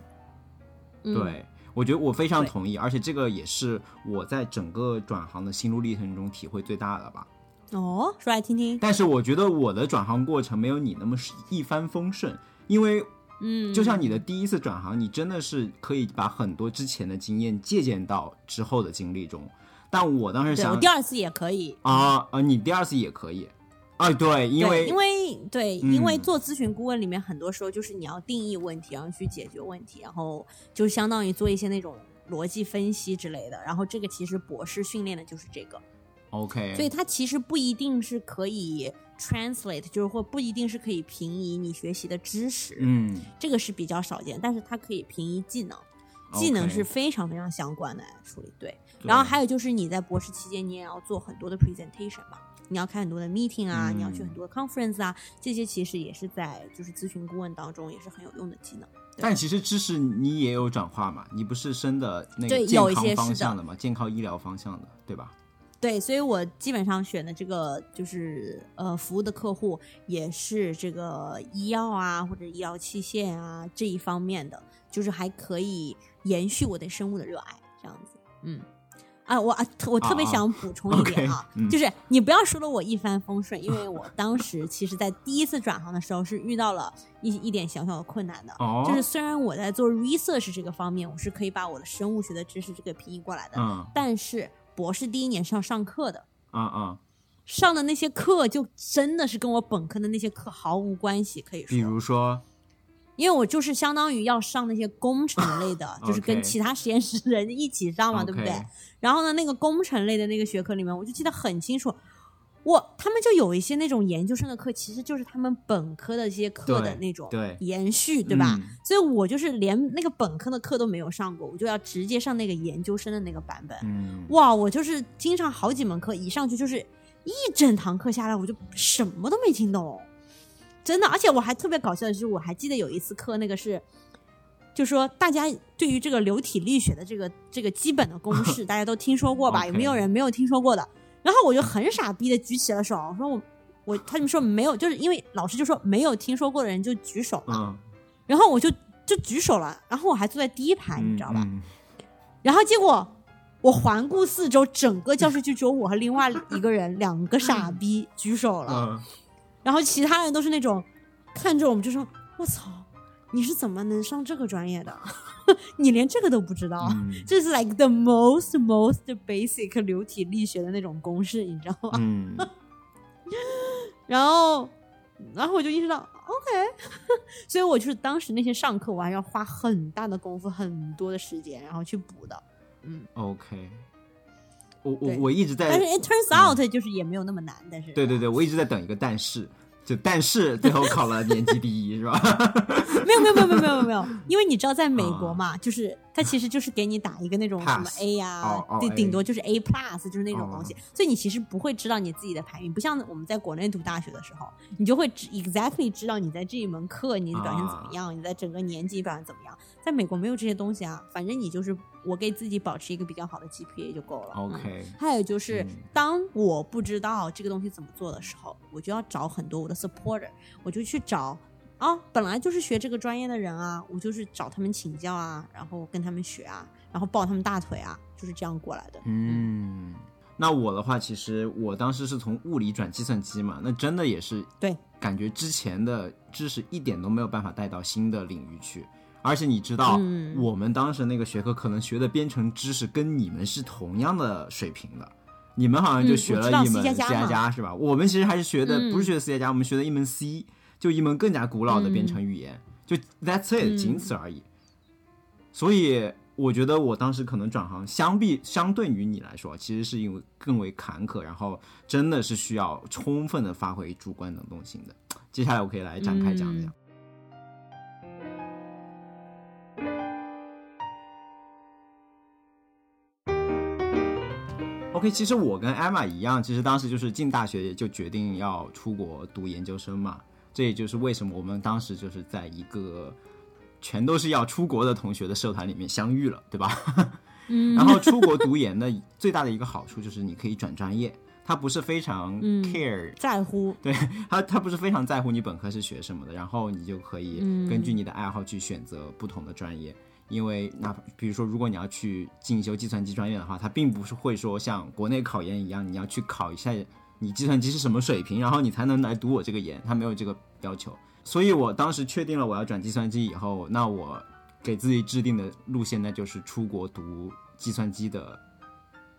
B: 嗯、，
A: 对，我觉得我非常同意，而且这个也是我在整个转行的心路历程中体会最大的吧。
B: 哦，说来听听。
A: 但是我觉得我的转行过程没有你那么一帆风顺，因为
B: 嗯，
A: 就像你的第一次转行，你真的是可以把很多之前的经验借鉴到之后的经历中。但我当时
B: 想我
A: 想
B: 第二次也可以。
A: 啊啊，你第二次也可以啊，对，因为
B: 对因为对，
A: 嗯
B: 因为做咨询顾问里面，很多时候就是你要定义问题，然后去解决问题，然后就相当于做一些那种逻辑分析之类的。然后这个其实博士训练的就是这个
A: ，OK，
B: 所以它其实不一定是可以 translate，就是或不一定是可以平移你学习的知识，
A: 嗯，
B: 这个是比较少见，但是它可以平移技能。技能是非常非常相关的处理，对。
A: 对
B: 然后还有就是你在博士期间，你也要做很多的 presentation 嘛，你要开很多的 meeting 啊，
A: 嗯
B: 你要去很多的 conference 啊，这些其实也是在就是咨询顾问当中也是很有用的技能。
A: 但其实知识你也有转化嘛，你不是升的那个健康方向的嘛，健康医疗方向的，对吧？
B: 对，所以我基本上选的这个就是呃服务的客户也是这个医药啊或者医疗器械啊这一方面的，就是还可以延续我对生物的热爱，这样子。嗯，啊，我啊特我特别想补充一点啊，
A: 嗯
B: 就是你不要说的我一帆风顺，因为我当时其实在第一次转行的时候是遇到了一一点小小的困难的。
A: 哦，
B: 就是虽然我在做 research 这个方面，我是可以把我的生物学的知识这个平移过来的，
A: 嗯
B: 但是博士第一年是要上课的，
A: 啊啊，
B: 上的那些课就真的是跟我本科的那些课毫无关系，可以说。
A: 比，如说？
B: 因为我就是相当于要上那些工程类的，就是跟其他实验室的人一起上嘛，对不对？然后呢，那个工程类的那个学科里面，我就记得很清楚。我他们就有一些那种研究生的课，其实就是他们本科的一些课的那种
A: 对
B: 延续，对吧？
A: 嗯
B: 所以我就是连那个本科的课都没有上过，我就要直接上那个研究生的那个版本。
A: 嗯，
B: 哇，我就是经常好几门课一上去就是一整堂课下来，我就什么都没听懂，真的。而且我还特别搞笑的是，我还记得有一次课，那个是，就说大家对于这个流体力学的这个这个基本的公式，大家都听说过吧有没有人没有听说过的？然后我就很傻逼的举起了手，我说我我他们说没有，就是因为老师就说没有听说过的人就举手嘛，
A: 嗯，
B: 然后我就就举手了，然后我还坐在第一排，你知道吧？
A: 嗯？
B: 然后结果我环顾四周，整个教室就只有我和另外一个人，两个傻逼举手了，
A: 嗯
B: 然后其他人都是那种看着我们就说：“我操，你是怎么能上这个专业的？你连这个都不知道？”
A: 嗯
B: 这是 like the most most basic 流体力学的那种公式，你知道吗？
A: 嗯，
B: 然后，然后我就意识到，OK，所以我就是当时那些上课，我还要花很大的功夫、很多的时间，然后去补的。嗯
A: ，OK，我我我一直在
B: 但是 it turns out 就是也没有那么难，但是
A: 对对对，我一直在等一个但是，就但是最后考了年级第一是吧？
B: 没有没有没有没有没有没有，因为你知道在美国嘛，就是它其实就是给你打一个那种什么 A 呀
A: 哦哦，
B: 顶顶多就是 A plus，就是那种东西
A: 哦，
B: 所以你其实不会知道你自己的排名，不像我们在国内读大学的时候，你就会知 exactly 知道你在这一门课你的表现怎么样，你在整个年级表现怎么样。在美国没有这些东西啊，反正你就是我给自己保持一个比较好的 GPA 就够了。
A: OK。
B: 还有就是，当我不知道这个东西怎么做的时候，我就要找很多我的 supporter，我就去找啊，本来就是学这个专业的人啊，我就是找他们请教啊，然后跟他们学啊，然后抱他们大腿啊，就是这样过来的。
A: 嗯，那我的话，其实我当时是从物理转计算机嘛，那真的也是
B: 对，
A: 感觉之前的知识一点都没有办法带到新的领域去。而且你知道，我们当时那个学科可能学的编程知识跟你们是同样的水平的，你们好像就学了一门 C 加加是吧？我们其实还是学的不是学的 C 加加，我们学的一门 C，就一门更加古老的编程语言，就 That's it，仅此而已。所以我觉得我当时可能转行，相比相对于你来说，其实是因为更为坎坷，然后真的是需要充分的发挥主观能动性的。接下来我可以来展开讲一讲。OK，其实我跟艾玛一样，其实当时就是进大学就决定要出国读研究生嘛。这也就是为什么我们当时就是在一个全都是要出国的同学的社团里面相遇了，对吧？
B: 嗯。
A: 然后出国读研的最大的一个好处就是你可以转专业，他不是非常 care
B: 在乎，
A: 对他他不是非常在乎你本科是学什么的，然后你就可以根据你的爱好去选择不同的专业。因为哪怕比如说，如果你要去进修计算机专业的话，它并不是会说像国内考研一样，你要去考一下你计算机是什么水平，然后你才能来读我这个研，它没有这个要求。所以我当时确定了我要转计算机以后，那我给自己制定的路线那就是出国读计算机的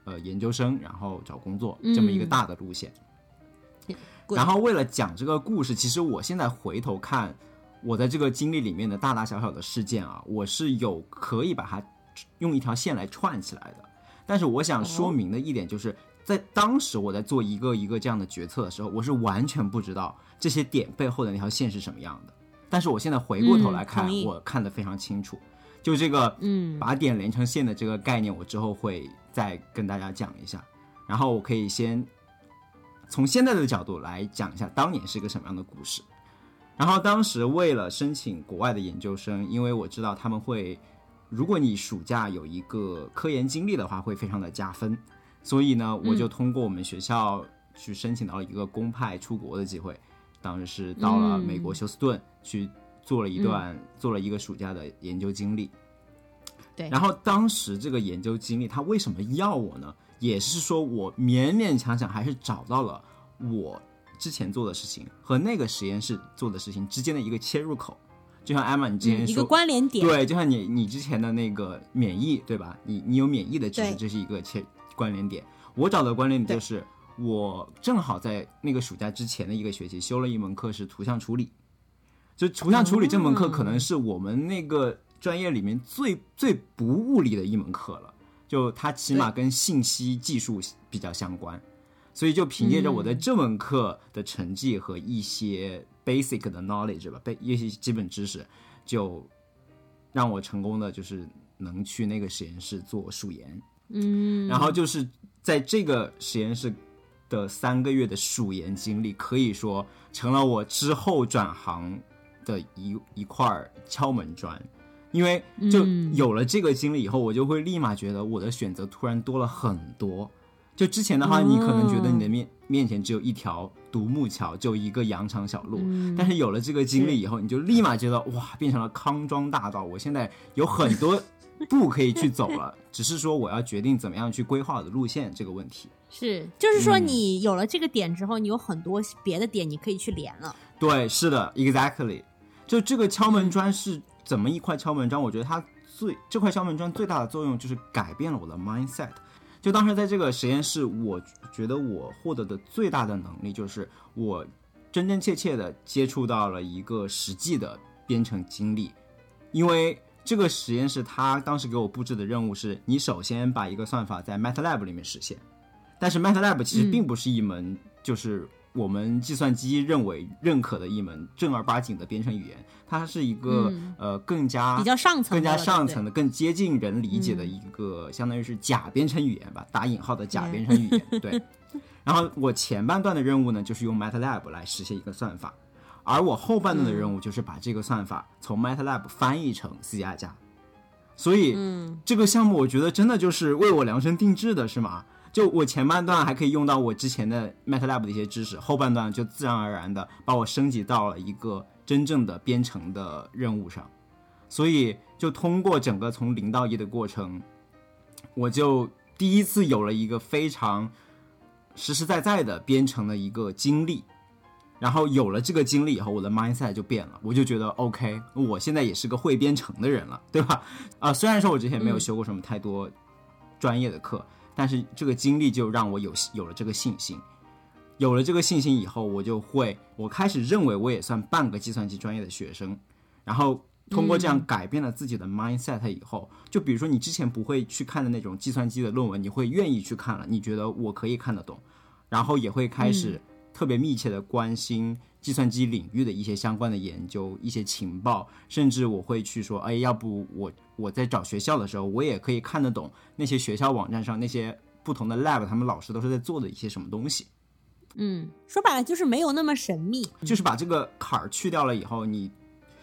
A: 呃研究生，然后找工作这么一个大的路线。然后为了讲这个故事，其实我现在回头看。我在这个经历里面的大大小小的事件啊，我是有可以把它用一条线来串起来的。但是我想说明的一点就是，在当时我在做一个一个这样的决策的时候，我是完全不知道这些点背后的那条线是什么样的。但是我现在回过头来看，我看得非常清楚。就这个，
B: 嗯，
A: 把点连成线的这个概念，我之后会再跟大家讲一下。然后我可以先从现在的角度来讲一下当年是一个什么样的故事。然后当时为了申请国外的研究生，因为我知道他们会，如果你暑假有一个科研经历的话，会非常的加分，所以呢，我就通过我们学校去申请到了一个公派出国的机会，当时是到了美国休斯顿去做了一段，做了一个暑假的研究经历。
B: 对，
A: 然后当时这个研究经历，他为什么要我呢？也是说我勉勉强强还是找到了我。之前做的事情和那个实验室做的事情之间的一个切入口，就像艾玛你之前说
B: 一个关联点，
A: 对，就像你你之前的那个免疫，对吧？你你有免疫的知识，这是一个切关联点。我找的关联点就是，我正好在那个暑假之前的一个学期修了一门课是图像处理，就图像处理这门课可能是我们那个专业里面最 最不物理的一门课了，就它起码跟信息技术比较相关。所以就凭借着我在这门课的成绩和一些 basic 的 knowledge 吧，被一些基本知识，就让我成功的就是能去那个实验室做数研。
B: 嗯，
A: 然后就是在这个实验室的三个月的数研经历，可以说成了我之后转行的一一块敲门砖。因为就有了这个经历以后，我就会立马觉得我的选择突然多了很多。就之前的话，你可能觉得你的面面前只有一条独木桥，就一个羊肠小路。但是有了这个经历以后，你就立马觉得哇，变成了康庄大道。我现在有很多步可以去走了，只是说我要决定怎么样去规划我的路线这个问题。
B: 是，就是说你有了这个点之后，你有很多别的点你可以去连了。
A: 对，是的，exactly。就这个敲门砖是怎么一块敲门砖？我觉得它最这块敲门砖最大的作用就是改变了我的 mindset。就当时在这个实验室，我觉得我获得的最大的能力就是我真真切切的接触到了一个实际的编程经历，因为这个实验室它当时给我布置的任务是，你首先把一个算法在 MATLAB 里面实现，但是 MATLAB 其实并不是一门就是。我们计算机认为认可的一门正儿八经的编程语言，它是一个呃更加
B: 比较上层、
A: 更加上层的、更接近人理解的一个，相当于是假编程语言吧，打引号的假编程语言。对。然后我前半段的任务呢，就是用 MATLAB 来实现一个算法，而我后半段的任务就是把这个算法从 MATLAB 翻译成 C 加加，所以这个项目我觉得真的就是为我量身定制的，是吗？就我前半段还可以用到我之前的 MATLAB 的一些知识，后半段就自然而然的把我升级到了一个真正的编程的任务上。所以就通过整个从零到一的过程，我就第一次有了一个非常实实在在的编程的一个经历。然后有了这个经历以后，我的 mindset 就变了，我就觉得 OK，我现在也是个会编程的人了，对吧？啊，虽然说我之前没有修过什么太多专业的课，但是这个经历就让我有有了这个信心。有了这个信心以后，我就会，我开始认为我也算半个计算机专业的学生。然后通过这样改变了自己的 mindset 以后，就比如说你之前不会去看的那种计算机的论文，你会愿意去看了，你觉得我可以看得懂，然后也会开始。特别密切的关心计算机领域的一些相关的研究、一些情报，甚至我会去说，哎，要不我我在找学校的时候，我也可以看得懂那些学校网站上那些不同的 lab，他们老师都是在做的一些什么东西。
B: 嗯，说白了就是没有那么神秘，
A: 就是把这个坎儿去掉了以后，你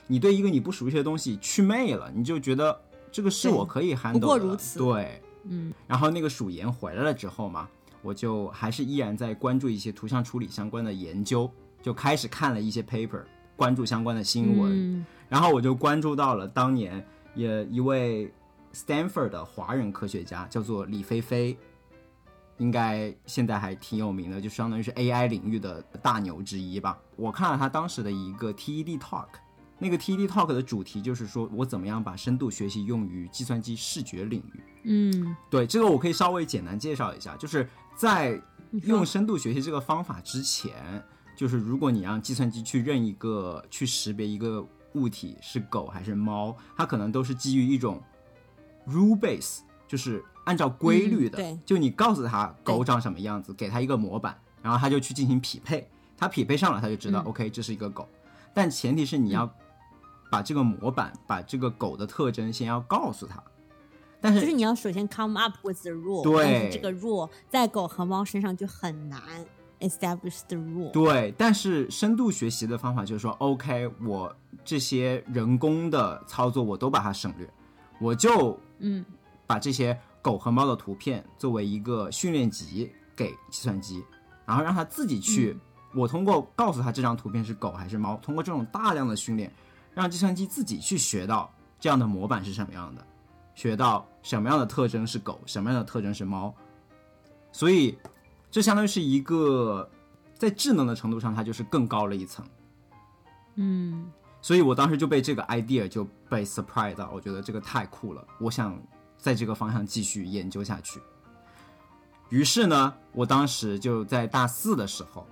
A: 你对一个你不熟悉的东西去魅了，你就觉得这个是我可以 handle 的。
B: 不过如此。
A: 对，
B: 嗯。
A: 然后那个鼠研回来了之后嘛。我就还是依然在关注一些图像处理相关的研究，就开始看了一些 paper，关注相关的新闻，然后我就关注到了当年也一位 Stanford 的华人科学家，叫做李飞飞，应该现在还挺有名的，就相当于是 AI 领域的大牛之一吧。我看了他当时的一个 TED Talk，那个 TED Talk 的主题就是说我怎么样把深度学习用于计算机视觉领域。
B: 嗯，
A: 对，这个我可以稍微简单介绍一下，就是。在用深度学习这个方法之前，就是如果你让计算机去认一个、去识别一个物体是狗还是猫，它可能都是基于一种 rule base，就是按照规律的。
B: 对，
A: 就你告诉他狗长什么样子，给他一个模板，然后他就去进行匹配，它匹配上了，它就知道 OK，这是一个狗。但前提是你要把这个模板、把这个狗的特征先要告诉他。但是
B: 就是你要首先 come up with the rule，
A: 对，
B: 这个 rule 在狗和猫身上就很难 establish the rule。
A: 对，但是深度学习的方法就是说，OK，我这些人工的操作我都把它省略，我就
B: 嗯
A: 把这些狗和猫的图片作为一个训练集给计算机，然后让它自己去，我通过告诉他这张图片是狗还是猫，通过这种大量的训练，让计算机自己去学到这样的模板是什么样的。学到什么样的特征是狗，什么样的特征是猫，所以这相当于是一个在智能的程度上，它就是更高了一层。
B: 嗯，
A: 所以我当时就被这个 idea 就被 surprise 到，我觉得这个太酷了，我想在这个方向继续研究下去。于是呢，我当时就在大四的时候，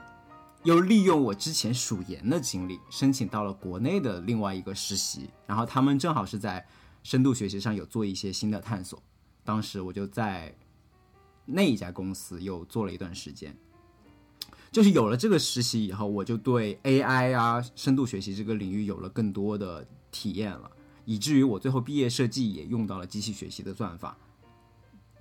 A: 又利用我之前数研的经历，申请到了国内的另外一个实习，然后他们正好是在。深度学习上有做一些新的探索，当时我就在那一家公司又做了一段时间，就是有了这个实习以后，我就对 AI 啊、深度学习这个领域有了更多的体验了，以至于我最后毕业设计也用到了机器学习的算法，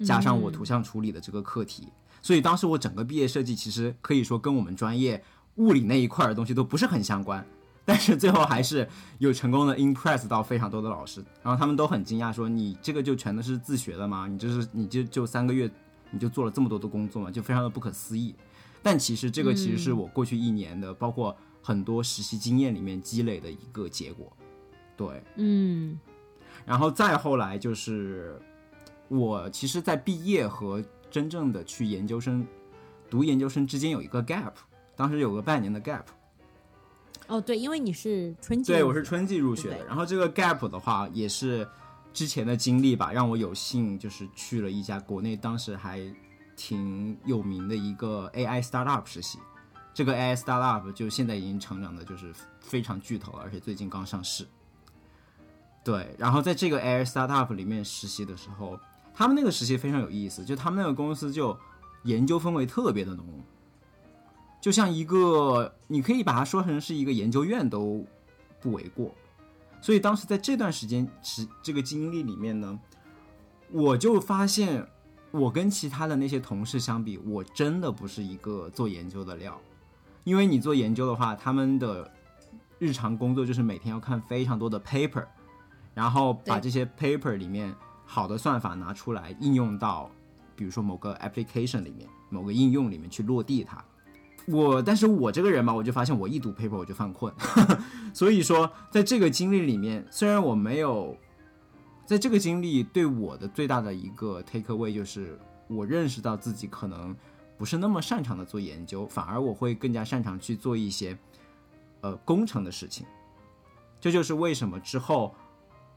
A: 加上我图像处理的这个课题，所以当时我整个毕业设计其实可以说跟我们专业物理那一块的东西都不是很相关。但是最后还是有成功的 impress 到非常多的老师，然后他们都很惊讶，说你这个就全都是自学的吗？你就是你就就三个月你就做了这么多的工作嘛？就非常的不可思议。但其实这个其实是我过去一年的，包括很多实习经验里面积累的一个结果。对，
B: 嗯。
A: 然后再后来就是我其实，在毕业和真正的去研究生读研究生之间有一个 gap，当时有个半年的 gap。
B: 哦，对，因为你是春季，
A: 对我是春季入学的。然后这个 gap 的话，也是之前的经历吧，让我有幸就是去了一家国内当时还挺有名的一个 AI startup 实习。这个 AI startup 就现在已经成长的就是非常巨头，而且最近刚上市。对，然后在这个 AI startup 里面实习的时候，他们那个实习非常有意思，就他们那个公司就研究氛围特别的浓。就像一个，你可以把它说成是一个研究院都不为过，所以当时在这段时间时这个经历里面呢，我就发现我跟其他的那些同事相比，我真的不是一个做研究的料，因为你做研究的话，他们的日常工作就是每天要看非常多的 paper，然后把这些 paper 里面好的算法拿出来应用到，比如说某个 application 里面，某个应用里面去落地它。我，但是我这个人嘛，我就发现我一读 paper 我就犯困，所以说在这个经历里面，虽然我没有，在这个经历对我的最大的一个 take away 就是我认识到自己可能不是那么擅长的做研究，反而我会更加擅长去做一些呃工程的事情。这就是为什么之后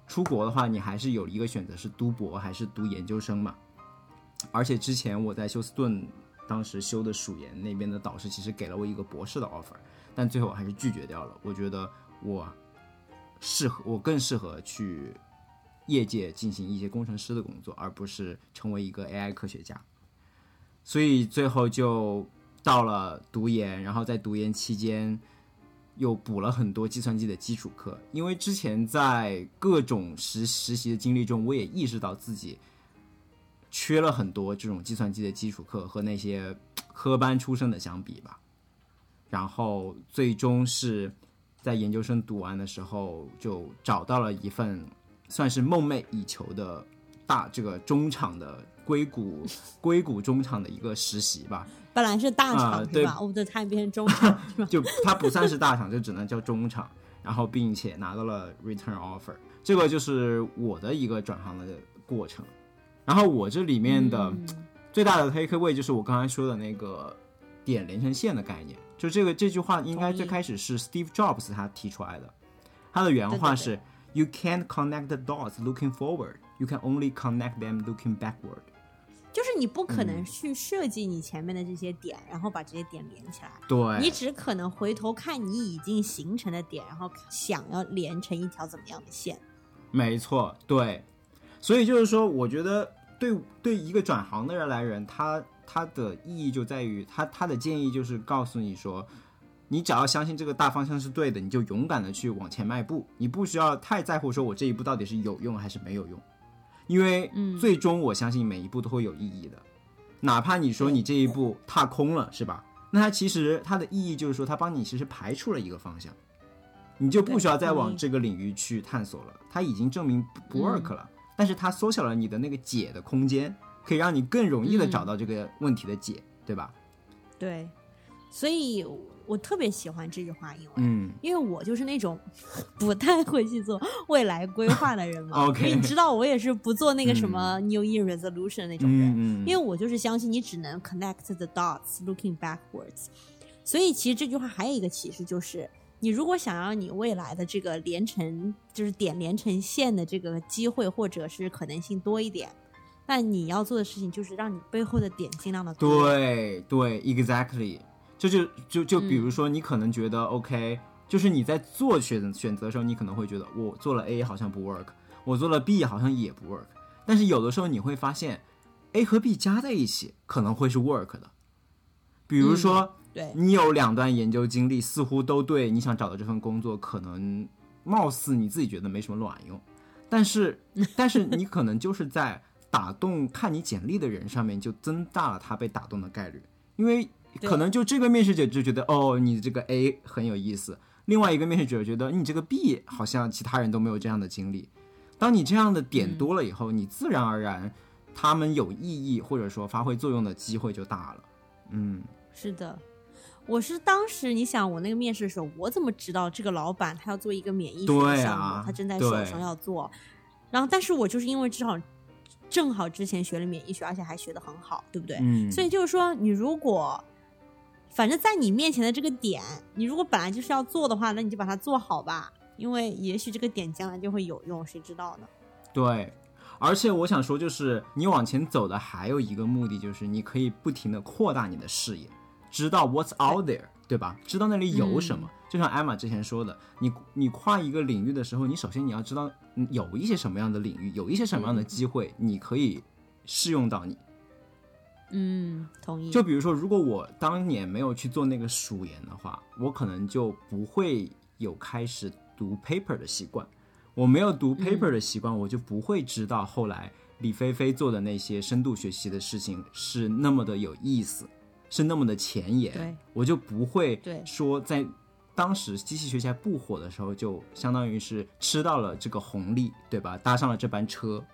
A: 出国的话，你还是有一个选择是读博还是读研究生嘛。而且之前我在休斯顿。当时修的蜀研那边的导师其实给了我一个博士的 offer，但最后我还是拒绝掉了。我觉得我适合，我更适合去业界进行一些工程师的工作，而不是成为一个 AI 科学家。所以最后就到了读研，然后在读研期间又补了很多计算机的基础课。因为之前在各种实实习的经历中，我也意识到自己。缺了很多这种计算机的基础课和那些 科班出身的相比吧，然后最终是在研究生读完的时候就找到了一份算是梦寐以求的大这个中厂的 硅谷硅谷中厂的一个实习吧。
B: 本来是大厂对吧？我的太变成中厂 是吧？
A: 就它不算是大厂，就只能叫中厂。然后并且拿到了 return offer，这个就是我的一个转行的过程。然后我这里面的最大的 take away 就是我刚才说的那个点连成线的概念，就这个这句话应该最开始是 Steve Jobs 他提出来的，他的原话是 You can't connect the dots looking forward, you can only connect them looking backward。
B: 就是你不可能去设计你前面的这些点，然后把这些点连起来。
A: 对，
B: 你只可能回头看你已经形成的点，然后想要连成一条怎么样的线。
A: 没错，对，所以就是说，我觉得。对对，一个转行的人来人，他他的意义就在于他他的建议就是告诉你说，你只要相信这个大方向是对的，你就勇敢的去往前迈步，你不需要太在乎说我这一步到底是有用还是没有用，因为最终我相信每一步都会有意义的，哪怕你说你这一步踏空了，是吧？那它其实它的意义就是说，它帮你其实排除了一个方向，你就不需要再往这个领域去探索了，它已经证明不 work 了。但是它缩小了你的那个解的空间，可以让你更容易的找到这个问题的解，对吧？
B: 对，所以我特别喜欢这句话，因为
A: 嗯，
B: 因为我就是那种不太会去做未来规划的人嘛。
A: OK，
B: 你知道我也是不做那个什么 New Year Resolution 那种人，因为我就是相信你只能 connect the dots looking backwards。所以其实这句话还有一个启示就是。你如果想要你未来的这个连成就是点连成线的这个机会或者是可能性多一点，那你要做的事情就是让你背后的点尽量的
A: 多。对对，exactly，这就就就比如说你可能觉得 OK，就是你在做选选择的时候，你可能会觉得我做了 A 好像不 work，我做了 B 好像也不 work，但是有的时候你会发现 A 和 B 加在一起可能会是 work 的，比如说。你有两段研究经历，似乎都对你想找的这份工作，可能貌似你自己觉得没什么卵用，但是，但是你可能就是在打动看你简历的人上面，就增大了他被打动的概率，因为可能就这个面试者就觉得哦，你这个 A 很有意思，另外一个面试者觉得你这个 B 好像其他人都没有这样的经历，当你这样的点多了以后，你自然而然他们有意义或者说发挥作用的机会就大了，嗯，
B: 是的。我是当时，你想我那个面试的时候，我怎么知道这个老板他要做一个免疫学项目，他正在手上要做。然后，但是我就是因为正好正好之前学了免疫学，而且还学的很好，对不对？
A: 嗯。
B: 所以就是说，你如果反正在你面前的这个点，你如果本来就是要做的话，那你就把它做好吧，因为也许这个点将来就会有用，谁知道呢？
A: 对。而且我想说，就是你往前走的还有一个目的，就是你可以不停的扩大你的视野。知道 what's out there，对吧？知道那里有什么，就像艾玛之前说的，你你跨一个领域的时候，你首先你要知道有一些什么样的领域，有一些什么样的机会，你可以适用到你。
B: 嗯，同意。
A: 就比如说，如果我当年没有去做那个数研的话，我可能就不会有开始读 paper 的习惯。我没有读 paper 的习惯，我就不会知道后来李飞飞做的那些深度学习的事情是那么的有意思。是那么的前沿，我就不会说在当时机器学习还不火的时候，就相当于是吃到了这个红利，对吧？搭上了这班车。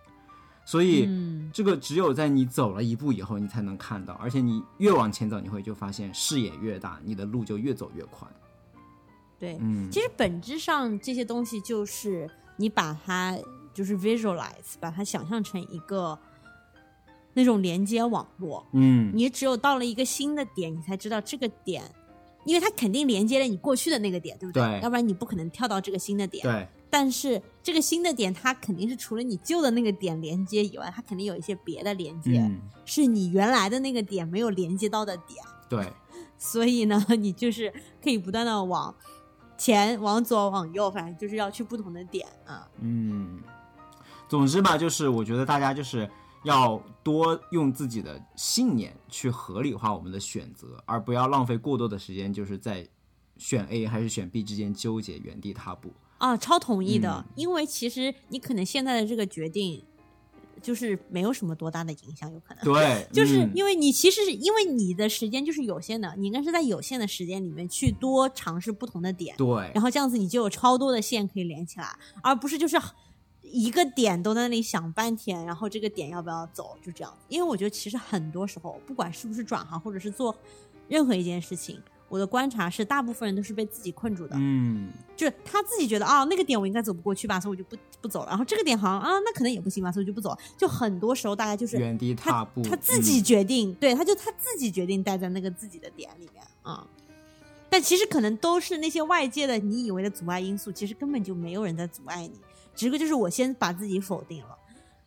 A: 所以，这个只有在你走了一步以后，你才能看到。而且你越往前走，你会就发现视野越大，你的路就越走越宽。
B: 对，嗯，其实本质上这些东西就是你把它就是 visualize，把它想象成一个那种连接网络。
A: 嗯，
B: 你只有到了一个新的点，你才知道这个点，因为它肯定连接了你过去的那个点，对不对？要不然你不可能跳到这个新的点。
A: 对。
B: 但是这个新的点，它肯定是除了你旧的那个点连接以外，它肯定有一些别的连接，是你原来的那个点没有连接到的点。
A: 对，
B: 所以呢，你就是可以不断的往前、往左、往右，反正就是要去不同的点啊。
A: 嗯，总之吧，就是我觉得大家就是要多用自己的信念去合理化我们的选择，而不要浪费过多的时间，就是在选 A 还是选 B 之间纠结、原地踏步。
B: 啊，超同意的，因为其实你可能现在的这个决定，就是没有什么多大的影响，有可能。
A: 对，
B: 就是因为你其实是因为你的时间就是有限的，你应该是在有限的时间里面去多尝试不同的点，
A: 对，
B: 然后这样子你就有超多的线可以连起来，而不是就是一个点都在那里想半天，然后这个点要不要走，就这样。因为我觉得其实很多时候，不管是不是转行，或者是做任何一件事情。我的观察是，大部分人都是被自己困住的。
A: 嗯，
B: 就是他自己觉得啊，那个点我应该走不过去吧，所以我就不不走了。然后这个点好像啊，那可能也不行吧，所以就不走。就很多时候大概就是
A: 原地踏步，
B: 他自己决定，对，他就他自己决定待在那个自己的点里面啊。但其实可能都是那些外界的你以为的阻碍因素，其实根本就没有人在阻碍你，只不过就是我先把自己否定了。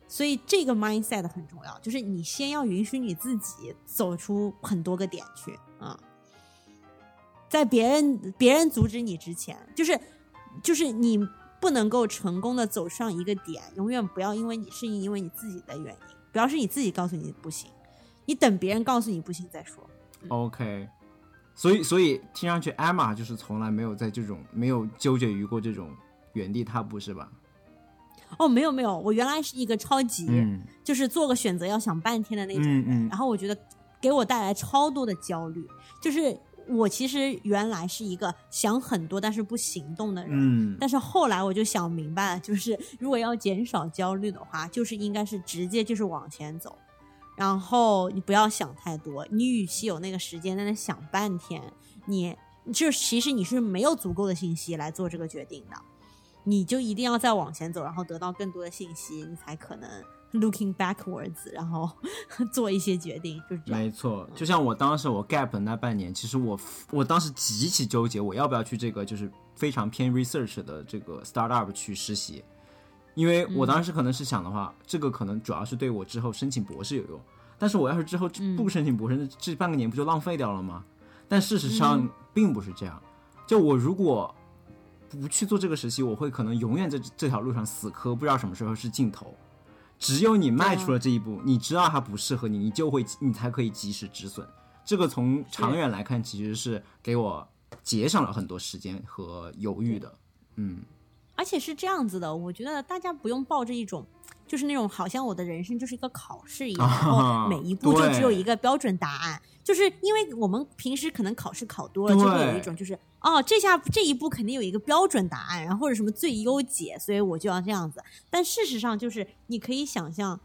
B: 所以这个 mindset 很重要，就是你先要允许你自己走出很多个点去啊。在别人别人阻止你之前，就是就是你不能够成功的走上一个点，永远不要因为你是因为你自己的原因，不要是你自己告诉你不行，你等别人告诉你不行再说。
A: OK，所以所以听上去艾玛就是从来没有在这种没有纠结于过这种原地踏步是吧？
B: 哦，没有没有，我原来是一个超级就是做个选择要想半天的那种人，然后我觉得给我带来超多的焦虑，就是。我其实原来是一个想很多但是不行动的人，
A: 嗯，
B: 但是后来我就想明白了，就是如果要减少焦虑的话，就是应该是直接就是往前走，然后你不要想太多，你与其有那个时间在那想半天，你就其实你是没有足够的信息来做这个决定的，你就一定要再往前走，然后得到更多的信息，你才可能。Looking backwards，然后 做一些决定，就是这样。
A: 没错，就像我当时我 gap 那半年，其实我我当时极其纠结，我要不要去这个就是非常偏 research 的这个 startup 去实习，因为我当时可能是想的话，这个可能主要是对我之后申请博士有用，但是我要是之后不申请博士，那这半个年不就浪费掉了吗？但事实上并不是这样，就我如果不去做这个实习，我会可能永远在这条路上死磕，不知道什么时候是尽头。只有你迈出了这一步，你知道它不适合你，你就会你才可以及时止损。这个从长远来看，其实是给我节省了很多时间和犹豫的。嗯，
B: 而且是这样子的，我觉得大家不用抱着一种。就是那种好像我的人生就是一个考试一样，然后 每一步就只有一个标准答案。就是因为我们平时可能考试考多了，就会有一种就是哦，这下这一步肯定有一个标准答案，然后或者什么最优解，所以我就要这样子。但事实上就是你可以想象，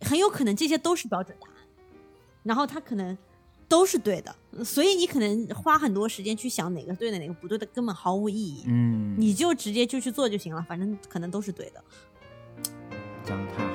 B: 很有可能这些都是标准答案，然后它可能都是对的，所以你可能花很多时间去想哪个对的，哪个不对的，根本毫无意义。
A: 嗯，
B: 你就直接就去做就行了，反正可能都是对的。
A: 讲的太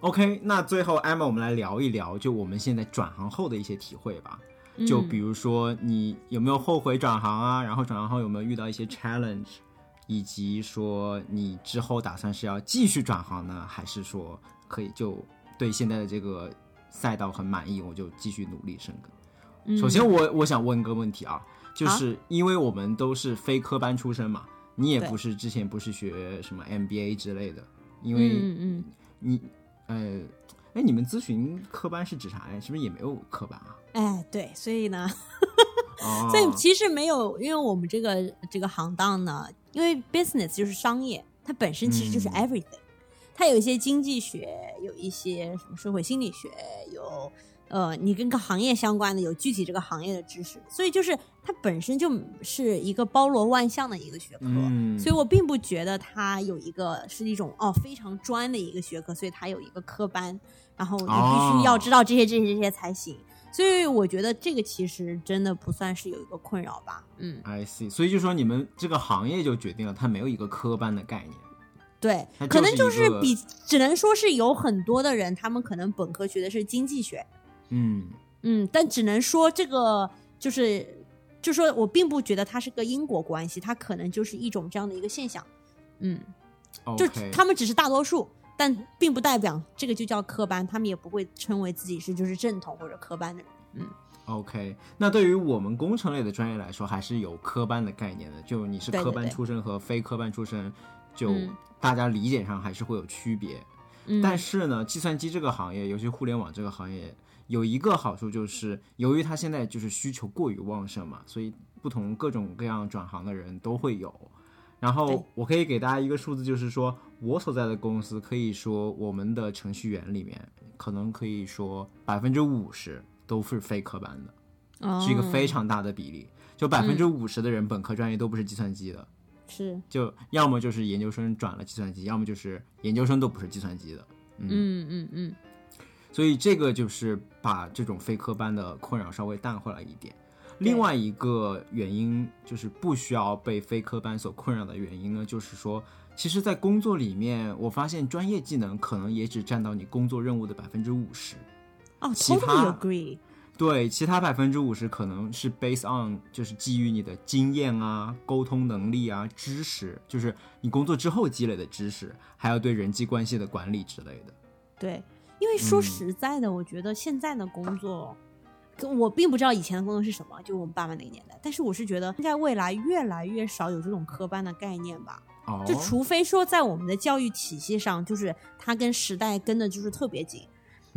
A: OK，那最后 Emma，我们来聊一聊，就我们现在转行后的一些体会吧。就比如说，你有没有后悔转行啊？然后转行后有没有遇到一些 challenge？以及说你之后打算是要继续转行呢，还是说可以就对现在的这个赛道很满意，我就继续努力深耕？首先，我我想问个问题啊。就是因为我们都是非科班出身嘛，你也不是之前不是学什么 MBA 之类的，因为
B: 嗯
A: 你呃，哎，你们咨询科班是指啥呀？是不是也没有科班啊？
B: 哎，对，所以呢，所以其实没有，因为我们这个这个行当呢，因为 business 就是商业，它本身其实就是 everything。它有一些经济学，有一些什么社会心理学，有呃，你跟个行业相关的，有具体这个行业的知识，所以就是它本身就是一个包罗万象的一个学科，所以我并不觉得它有一个是一种哦非常专的一个学科，所以它有一个科班，然后你必须要知道这些这些这些才行。所以我觉得这个其实真的不算是有一个困扰吧，嗯
A: ，I see。所以就说你们这个行业就决定了它没有一个科班的概念，
B: 对，可能就是比只能说是有很多的人，他们可能本科学的是经济学，
A: 嗯
B: 嗯，但只能说这个就是，就说我并不觉得它是个因果关系，它可能就是一种这样的一个现象，嗯，就他们只是大多数。但并不代表这个就叫科班，他们也不会称为自己是就是正统或者科班的人。嗯
A: ，OK。那对于我们工程类的专业来说，还是有科班的概念的。就你是科班出身和非科班出身，就大家理解上还是会有区别。但是呢，计算机这个行业，尤其互联网这个行业，有一个好处就是，由于它现在就是需求过于旺盛嘛，所以不同各种各样转行的人都会有。然后我可以给大家一个数字，就是说我所在的公司，可以说我们的程序员里面，可能可以说百分之五十都是非科班的，是一个非常大的比例。就百分之五十的人本科专业都不是计算机的，
B: 是
A: 就要么就是研究生转了计算机，要么就是研究生都不是计算机的。
B: 嗯嗯嗯。
A: 所以这个就是把这种非科班的困扰稍微淡化了一点。另外一个原因就是不需要被非科班所困扰的原因呢，就是说，其实，在工作里面，我发现专业技能可能也只占到你工作任务的百分之五十。
B: 哦，totally agree。
A: 对，其他百分之五十可能是 based on，就是基于你的经验啊、沟通能力啊、知识，就是你工作之后积累的知识，还有对人际关系的管理之类的。
B: 对，因为说实在的，我觉得现在的工作。我并不知道以前的工作是什么，就我们爸妈那个年代。但是我是觉得，应该未来越来越少有这种科班的概念吧。
A: 哦。
B: 就除非说在我们的教育体系上，就是它跟时代跟的就是特别紧。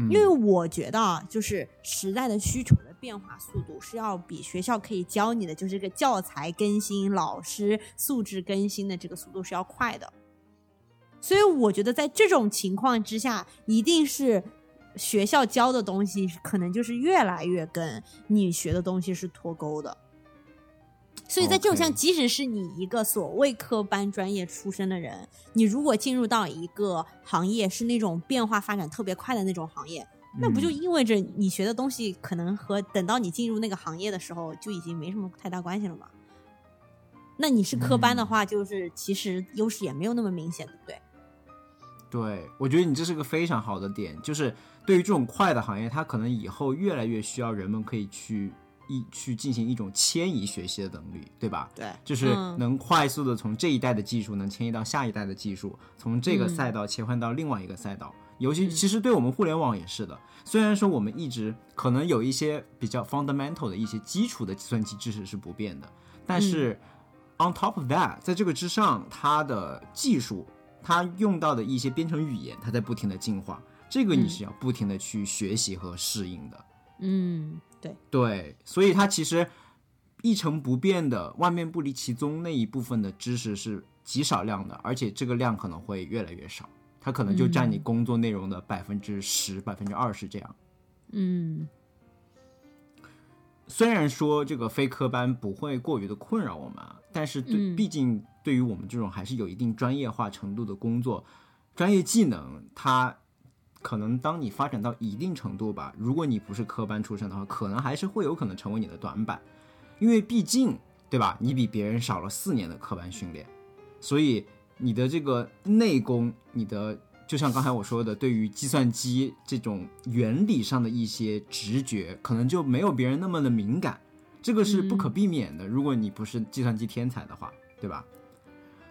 A: 因
B: 为我觉得啊，就是时代的需求的变化速度是要比学校可以教你的，就是这个教材更新、老师素质更新的这个速度是要快的。所以我觉得在这种情况之下，一定是。学校教的东西可能就是越来越跟你学的东西是脱钩的，所以在这种像，即使是你一个所谓科班专业出身的人，你如果进入到一个行业是那种变化发展特别快的那种行业，那不就意味着你学的东西可能和等到你进入那个行业的时候就已经没什么太大关系了吗？那你是科班的话，就是其实优势也没有那么明显，对不对？
A: 对，我觉得你这是个非常好的点，就是。对于这种快的行业，它可能以后越来越需要人们可以去一去进行一种迁移学习的能力，对吧？
B: 对，
A: 就是能快速的从这一代的技术能迁移到下一代的技术，从这个赛道切换到另外一个赛道。尤其其实对我们互联网也是的，虽然说我们一直可能有一些比较 fundamental 的一些基础的计算机知识是不变的，但是 on top of that，在这个之上，它的技术，它用到的一些编程语言，它在不停的进化。这个你是要不停的去学习和适应的，
B: 嗯，对
A: 对，所以它其实一成不变的，万变不离其宗那一部分的知识是极少量的，而且这个量可能会越来越少，它可能就占你工作内容的百分之十、百分之二十这样。
B: 嗯，
A: 虽然说这个非科班不会过于的困扰我们，但是对，毕竟对于我们这种还是有一定专业化程度的工作，专业技能它。可能当你发展到一定程度吧，如果你不是科班出身的话，可能还是会有可能成为你的短板，因为毕竟，对吧？你比别人少了四年的科班训练，所以你的这个内功，你的就像刚才我说的，对于计算机这种原理上的一些直觉，可能就没有别人那么的敏感，这个是不可避免的。如果你不是计算机天才的话，对吧？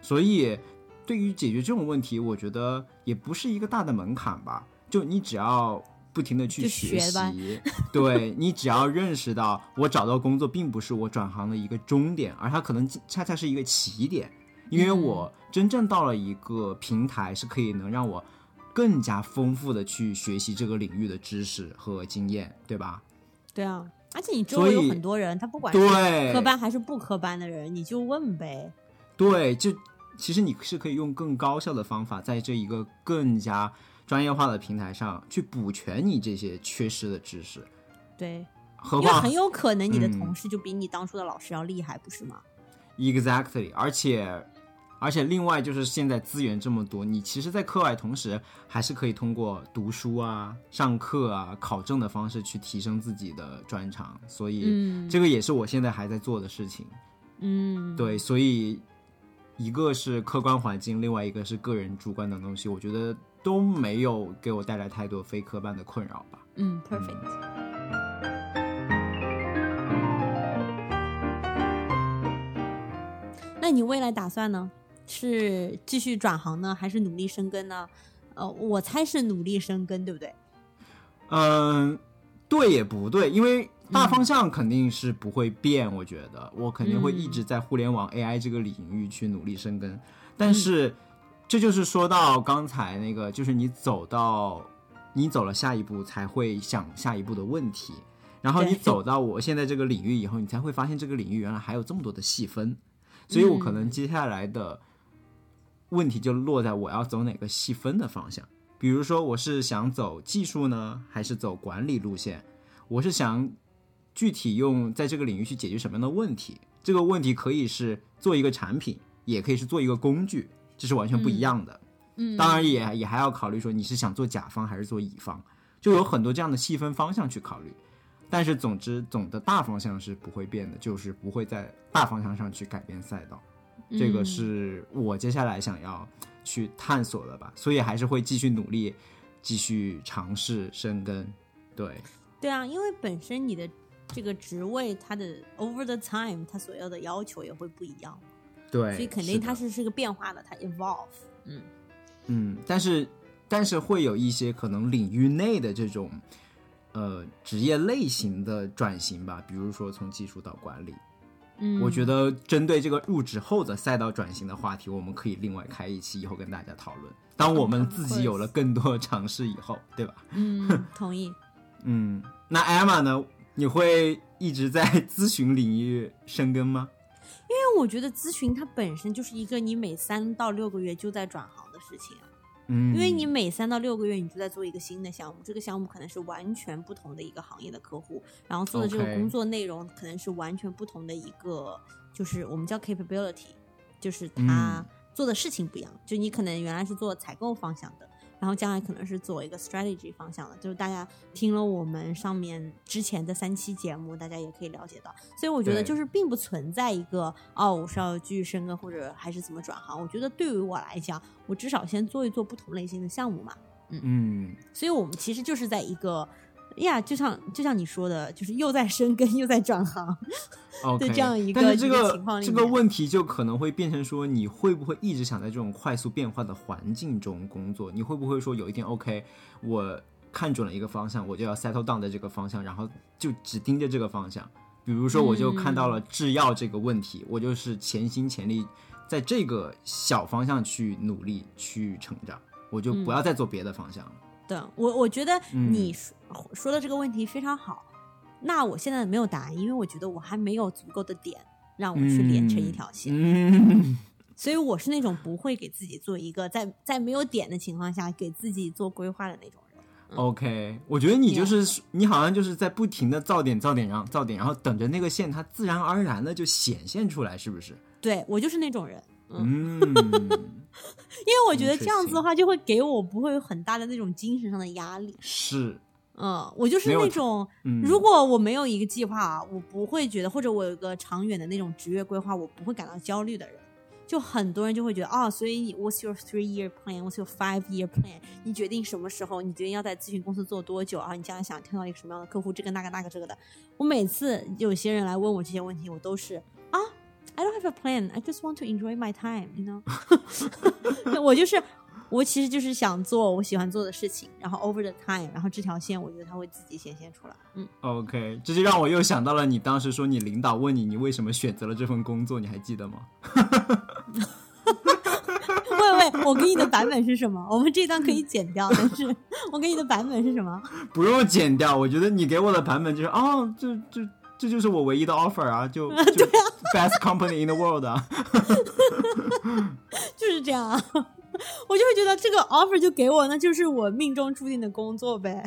A: 所以，对于解决这种问题，我觉得也不是一个大的门槛吧。就你只要不停的去学习，对你只要认识到，我找到工作并不是我转行的一个终点，而它可能恰恰是一个起点，因为我真正到了一个平台，是可以能让我更加丰富的去学习这个领域的知识和经验，对吧？
B: 对啊，而且你周围有很多人，他不管是科班还是不科班的人，你就问呗。
A: 对，就其实你是可以用更高效的方法，在这一个更加专业化的平台上去补全你这些缺失的知识。
B: 对，
A: 何况
B: 很有可能你的同事就比你当初的老师要厉害，不是吗
A: ？Exactly，而且。而且另外就是现在资源这么多，你其实，在课外同时还是可以通过读书啊、上课啊、考证的方式去提升自己的专长，所以这个也是我现在还在做的事情。
B: 嗯，
A: 对，所以一个是客观环境，另外一个是个人主观的东西，我觉得都没有给我带来太多非科班的困扰吧。
B: 嗯，perfect。那你未来打算呢？是继续转行呢，还是努力深耕呢？呃，我猜是努力深耕，对不对？
A: 嗯，对也不对，因为大方向肯定是不会变。我觉得我肯定会一直在互联网 AI 这个领域去努力深耕。但是，这就是说到刚才那个，就是你走到你走了下一步，才会想下一步的问题。然后你走到我现在这个领域以后，你才会发现这个领域原来还有这么多的细分。所以我可能接下来的。问题就落在我要走哪个细分的方向，比如说我是想走技术呢，还是走管理路线？我是想具体用在这个领域去解决什么样的问题？这个问题可以是做一个产品，也可以是做一个工具，这是完全不一样的。
B: 嗯，
A: 当然也也还要考虑说你是想做甲方还是做乙方，就有很多这样的细分方向去考虑。但是总之总的大方向是不会变的，就是不会在大方向上去改变赛道。这个是我接下来想要去探索的吧，所以还是会继续努力，继续尝试深耕。对，
B: 对啊，因为本身你的这个职位，它的 over the time，它所要的要求也会不一样。
A: 对，
B: 所以肯定它是是个变化的，它 evolve。
A: 嗯嗯，但是但是会有一些可能领域内的这种呃职业类型的转型吧，比如说从技术到管理。嗯我觉得针对这个入职后的赛道转型的话题，我们可以另外开一期，以后跟大家讨论。当我们自己有了更多尝试以后，对吧？
B: 嗯，同意。
A: 嗯，那艾玛呢？你会一直在咨询领域深耕吗？
B: 因为我觉得咨询它本身就是一个你每三到六个月就在转行的事情。
A: 嗯，
B: 因为你每三到六个月，你就在做一个新的项目，这个项目可能是完全不同的一个行业的客户，然后做的这个工作内容可能是完全不同的一个，就是我们叫 capability，就是他做的事情不一样，就你可能原来是做采购方向的。然后将来可能是做一个 strategy 方向的，就是大家听了我们上面之前的三期节目，大家也可以了解到。所以我觉得就是并不存在一个哦，我是要继续深耕或者还是怎么转行。我觉得对于我来讲，我至少先做一做不同类型的项目嘛。嗯
A: 嗯。
B: 所以我们其实就是在一个。呀，就像就像你说的，就是又在深耕又在转行，
A: 对
B: 这样一
A: 个但是这
B: 个
A: 这个问题就可能会变成说，你会不会一直想在这种快速变化的环境中工作？你会不会说有一天，OK，我看准了一个方向，我就要 settle down 在这个方向，然后就只盯着这个方向？比如说，我就看到了制药这个问题，我就是全心全力在这个小方向去努力去成长，我就不要再做别的方向了。
B: 对我，我觉得你说说的这个问题非常好。那我现在没有答案，因为我觉得我还没有足够的点让我去连成一条线。所以我是那种不会给自己做一个在在没有点的情况下给自己做规划的那种人。
A: OK，我觉得你就是你好像就是在不停的造点造点，然后造点，然后等着那个线它自然而然的就显现出来，是不是？
B: 对我就是那种人。
A: 嗯，
B: 因为我觉得这样子的话，就会给我不会有很大的那种精神上的压力。
A: 是，
B: 嗯，我就是那种，如果我没有一个计划，我不会觉得，或者我有一个长远的那种职业规划，我不会感到焦虑的人。就很多人就会觉得，哦，所以你 What's your three year plan? What's your five year plan? 你决定什么时候？你决定要在咨询公司做多久？然后你将来想听到一个什么样的客户？这个那个那个这个的。我每次有些人来问我这些问题，我都是啊。I don't have a plan. I just want to enjoy my time. You know，我就是我其实就是想做我喜欢做的事情，然后 over the time，然后这条线我觉得它会自己显现出来。嗯
A: ，OK，这就让我又想到了你当时说你领导问你你为什么选择了这份工作，你还记得吗？
B: 喂喂，我给你的版本是什么？我们这段可以剪掉，但是我给你的版本是什么？
A: 不用剪掉，我觉得你给我的版本就是哦，就就。这就是我唯一的 offer 啊，就 就 best company in the world 啊，
B: 就是这样啊。我就会觉得这个 offer 就给我，那就是我命中注定的工作呗。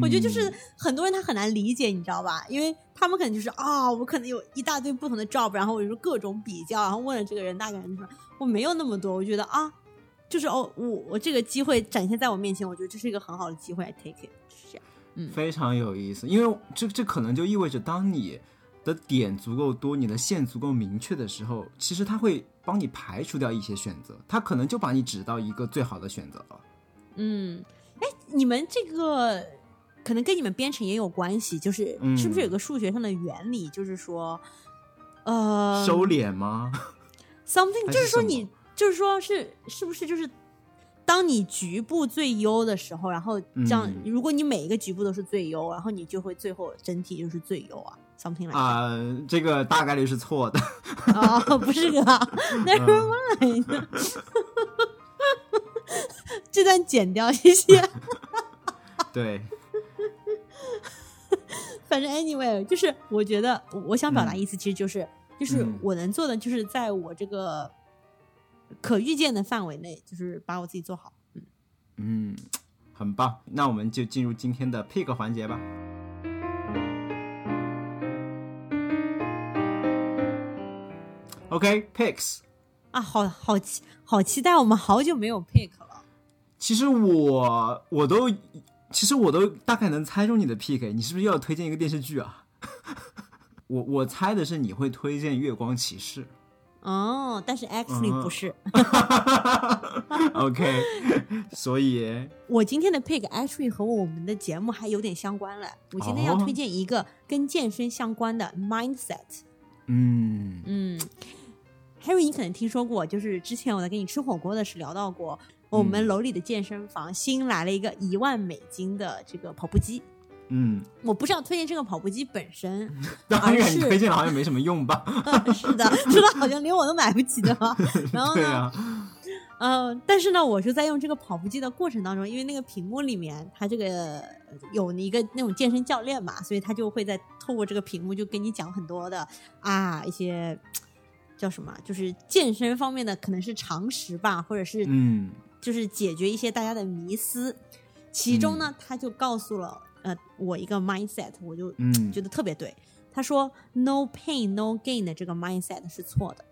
B: 我觉得就是很多人他很难理解，你知道吧？因为他们可能就是啊，我可能有一大堆不同的 job，然后我就各种比较，然后问了这个人，那个人说我没有那么多。我觉得啊，就是哦，我我这个机会展现在我面前，我觉得这是一个很好的机会，take it。嗯，
A: 非常有意思，因为这这可能就意味着，当你的点足够多，你的线足够明确的时候，其实他会帮你排除掉一些选择，他可能就把你指到一个最好的选择了。
B: 嗯。哎，你们这个可能跟你们编程也有关系，就是是不是有个数学上的原理，就是说，呃，
A: 收敛吗？
B: Something，就是说你，就是说是是不是就是当你局部最优的时候，然后这样，如果你每一个局部都是最优，然后你就会最后整体就是最优啊？Something like
A: 啊，这个大概率是错的
B: 哦，不是啊，Never mind。这段剪掉，谢谢。
A: 对，
B: 反正 anyway，就是我觉得我想表达意思，其实就是就是我能做的，就是在我这个可预见的范围内，就是把我自己做好。
A: 嗯嗯，很棒。那我们就进入今天的 pick 环节吧。OK，picks。
B: 啊，好好期好期待！我们好久没有 pick 了。
A: 其实我我都其实我都大概能猜中你的 pick，你是不是又要推荐一个电视剧啊？我我猜的是你会推荐《月光骑士》。
B: 哦，但是 actually 不是。
A: OK，所以
B: 我今天的 pick actually 和我们的节目还有点相关了。我今天要推荐一个跟健身相关的 mindset。
A: 嗯
B: 嗯。Harry，你可能听说过，就是之前我在跟你吃火锅的时聊到过，我们楼里的健身房新来了一个一万美金的这个跑步机。
A: 嗯，
B: 我不是要推荐这个跑步机本身，
A: 当然你推荐了好像没什么用吧？
B: 是的，说的好像连我都买不起的吧？然后呢，嗯，但是呢，我是在用这个跑步机的过程当中，因为那个屏幕里面它这个有一个那种健身教练嘛，所以他就会在透过这个屏幕就跟你讲很多的啊一些。叫什么？就是健身方面的，可能是常识吧，或者是
A: 嗯，
B: 就是解决一些大家的迷思。其中呢，他就告诉了呃我一个 mindset，我就
A: 嗯
B: 觉得特别对。他说 “no pain no gain” 的这个 mindset 是错的。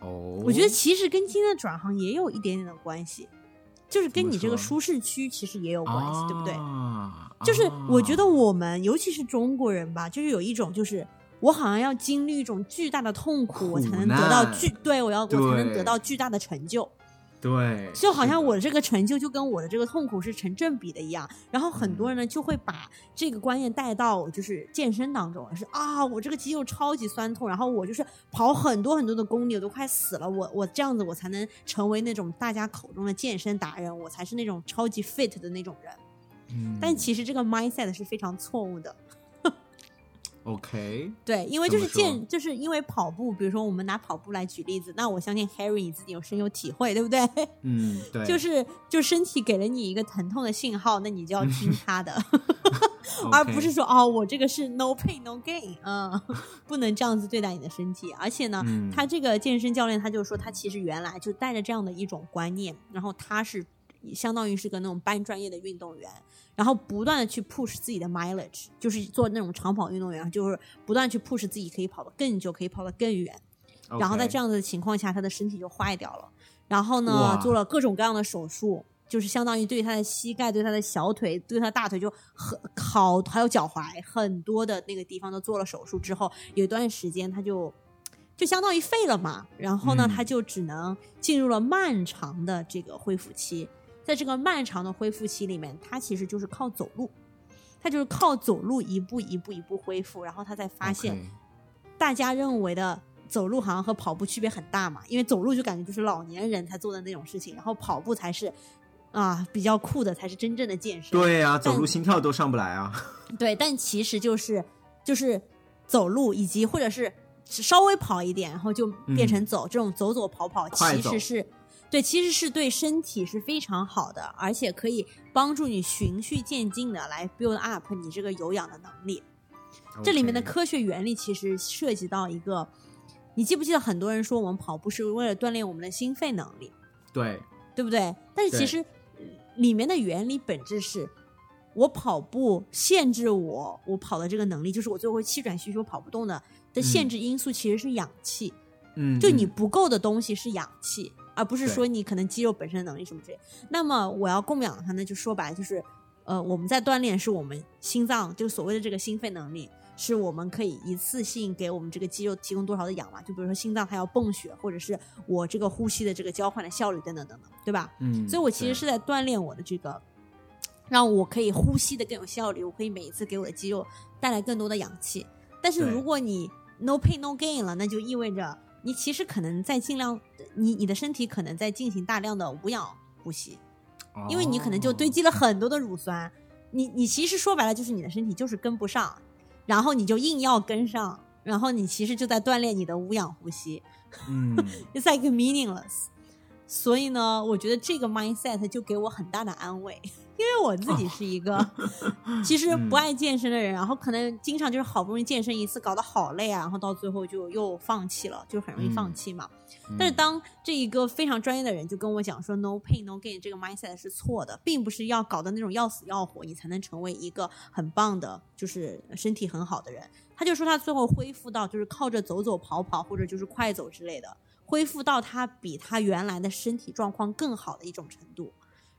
A: 哦，
B: 我觉得其实跟今天的转行也有一点点的关系，就是跟你这个舒适区其实也有关系，对不对？就是我觉得我们尤其是中国人吧，就是有一种就是。我好像要经历一种巨大的痛苦，我才能得到巨对我要我才能得到巨大的成就，
A: 对，
B: 就好像我的这个成就就跟我的这个痛苦是成正比的一样。然后很多人呢就会把这个观念带到就是健身当中，是啊，我这个肌肉超级酸痛，然后我就是跑很多很多的公里，我都快死了，我我这样子我才能成为那种大家口中的健身达人，我才是那种超级 fit 的那种人。
A: 嗯，
B: 但其实这个 mindset 是非常错误的。
A: OK，
B: 对，因为就是健，就是因为跑步，比如说我们拿跑步来举例子，那我相信 Harry 你自己有深有体会，对不对？
A: 嗯，对，
B: 就是就身体给了你一个疼痛的信号，那你就要听他的，而不是说哦，我这个是 no pain no gain，嗯，不能这样子对待你的身体。而且呢，他这个健身教练他就说，他其实原来就带着这样的一种观念，然后他是相当于是个那种半专业的运动员。然后不断的去 push 自己的 mileage，就是做那种长跑运动员，就是不断去 push 自己可以跑得更久，可以跑得更远。然后在这样子的情况下，他的身体就坏掉了。然后呢，做了各种各样的手术，就是相当于对他的膝盖、对他的小腿、对他大腿就很好，还有脚踝很多的那个地方都做了手术之后，有一段时间他就就相当于废了嘛。然后呢，他就只能进入了漫长的这个恢复期。在这个漫长的恢复期里面，他其实就是靠走路，他就是靠走路一步一步一步恢复，然后他才发现，大家认为的走路好像和跑步区别很大嘛，因为走路就感觉就是老年人才做的那种事情，然后跑步才是啊比较酷的，才是真正的健身。
A: 对呀，走路心跳都上不来啊。
B: 对，但其实就是就是走路以及或者是稍微跑一点，然后就变成走，这种走走跑跑其实是。对，其实是对身体是非常好的，而且可以帮助你循序渐进的来 build up 你这个有氧的能力。这里面的科学原理其实涉及到一个，你记不记得很多人说我们跑步是为了锻炼我们的心肺能力？
A: 对，
B: 对不对？但是其实里面的原理本质是，我跑步限制我我跑的这个能力，就是我最后气喘吁吁跑不动的的限制因素其实是氧气。
A: 嗯，
B: 就你不够的东西是氧气，而不是说你可能肌肉本身的能力什么之类。那么我要供养它呢，就说白了就是，呃，我们在锻炼是我们心脏，就所谓的这个心肺能力，是我们可以一次性给我们这个肌肉提供多少的氧嘛？就比如说心脏它要泵血，或者是我这个呼吸的这个交换的效率等等等等，对吧？
A: 嗯，
B: 所以我其实是在锻炼我的这个，让我可以呼吸的更有效率，我可以每一次给我的肌肉带来更多的氧气。但是如果你 no pain no gain 了，那就意味着。你其实可能在尽量，你你的身体可能在进行大量的无氧呼吸，因为你可能就堆积了很多的乳酸。你你其实说白了就是你的身体就是跟不上，然后你就硬要跟上，然后你其实就在锻炼你的无氧呼吸。
A: 嗯，
B: It's like meaningless。所以呢，我觉得这个 mindset 就给我很大的安慰。因为我自己是一个 其实不爱健身的人，然后可能经常就是好不容易健身一次，搞得好累啊，然后到最后就又放弃了，就很容易放弃嘛。但是当这一个非常专业的人就跟我讲说，no pain no gain 这个 mindset 是错的，并不是要搞的那种要死要活，你才能成为一个很棒的，就是身体很好的人。他就说他最后恢复到就是靠着走走跑跑或者就是快走之类的，恢复到他比他原来的身体状况更好的一种程度。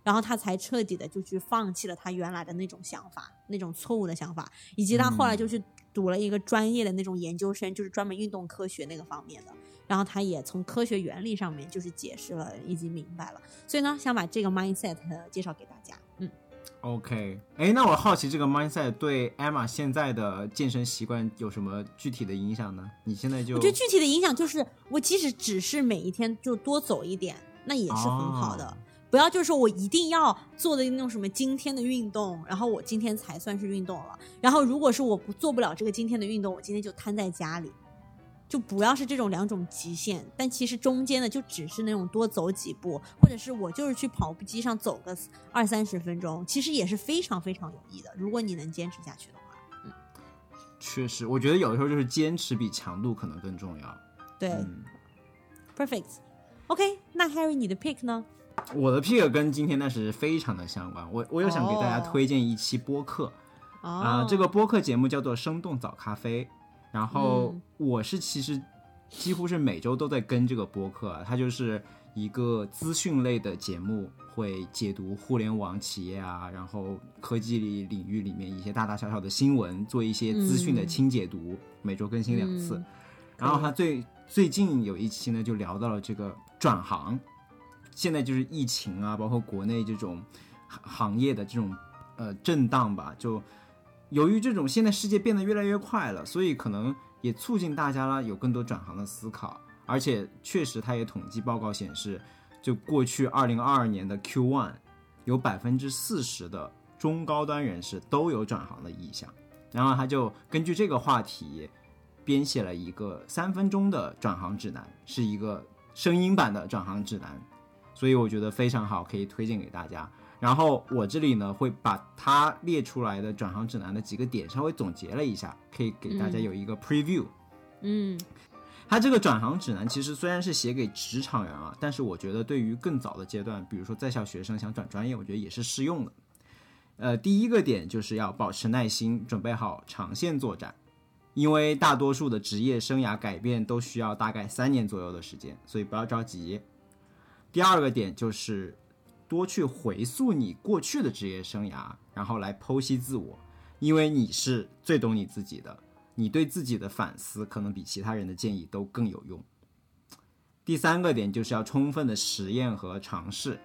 B: 然后他才彻底的就去放弃了他原来的那种想法，那种错误的想法，以及他后来就去读了一个专业的那种研究生，就是专门运动科学那个方面的。然后他也从科学原理上面就是解释了，以及明白了。所以呢，想把这个 mindset 介绍给大家。嗯
A: ，OK，哎，那我好奇这个 mindset 对 Emma 现在的健身习惯有什么具体的影响呢？你现在就
B: 我觉得具体的影响就是，我即使只是每一天就多走一点，那也是很好的。不要就是说我一定要做的那种什么今天的运动，然后我今天才算是运动了。然后如果是我不做不了这个今天的运动，我今天就瘫在家里，就不要是这种两种极限。但其实中间的就只是那种多走几步，或者是我就是去跑步机上走个二三十分钟，其实也是非常非常有益的。如果你能坚持下去的话，嗯，
A: 确实，我觉得有的时候就是坚持比强度可能更重要。
B: 对，perfect。OK，那 Harry 你的 pick 呢？
A: 我的 pick 跟今天那是非常的相关，我我又想给大家推荐一期播客，啊，这个播客节目叫做《生动早咖啡》，然后我是其实几乎是每周都在跟这个播客，它就是一个资讯类的节目，会解读互联网企业啊，然后科技领域里面一些大大小小的新闻，做一些资讯的轻解读，每周更新两次，然后他最最近有一期呢，就聊到了这个转行。现在就是疫情啊，包括国内这种行业的这种呃震荡吧，就由于这种现在世界变得越来越快了，所以可能也促进大家了有更多转行的思考。而且确实，他也统计报告显示，就过去二零二二年的 Q one，有百分之四十的中高端人士都有转行的意向。然后他就根据这个话题编写了一个三分钟的转行指南，是一个声音版的转行指南。所以我觉得非常好，可以推荐给大家。然后我这里呢会把它列出来的转行指南的几个点稍微总结了一下，可以给大家有一个 preview。
B: 嗯，
A: 它这个转行指南其实虽然是写给职场人啊，但是我觉得对于更早的阶段，比如说在校学生想转专业，我觉得也是适用的。呃，第一个点就是要保持耐心，准备好长线作战，因为大多数的职业生涯改变都需要大概三年左右的时间，所以不要着急。第二个点就是多去回溯你过去的职业生涯，然后来剖析自我，因为你是最懂你自己的，你对自己的反思可能比其他人的建议都更有用。第三个点就是要充分的实验和尝试，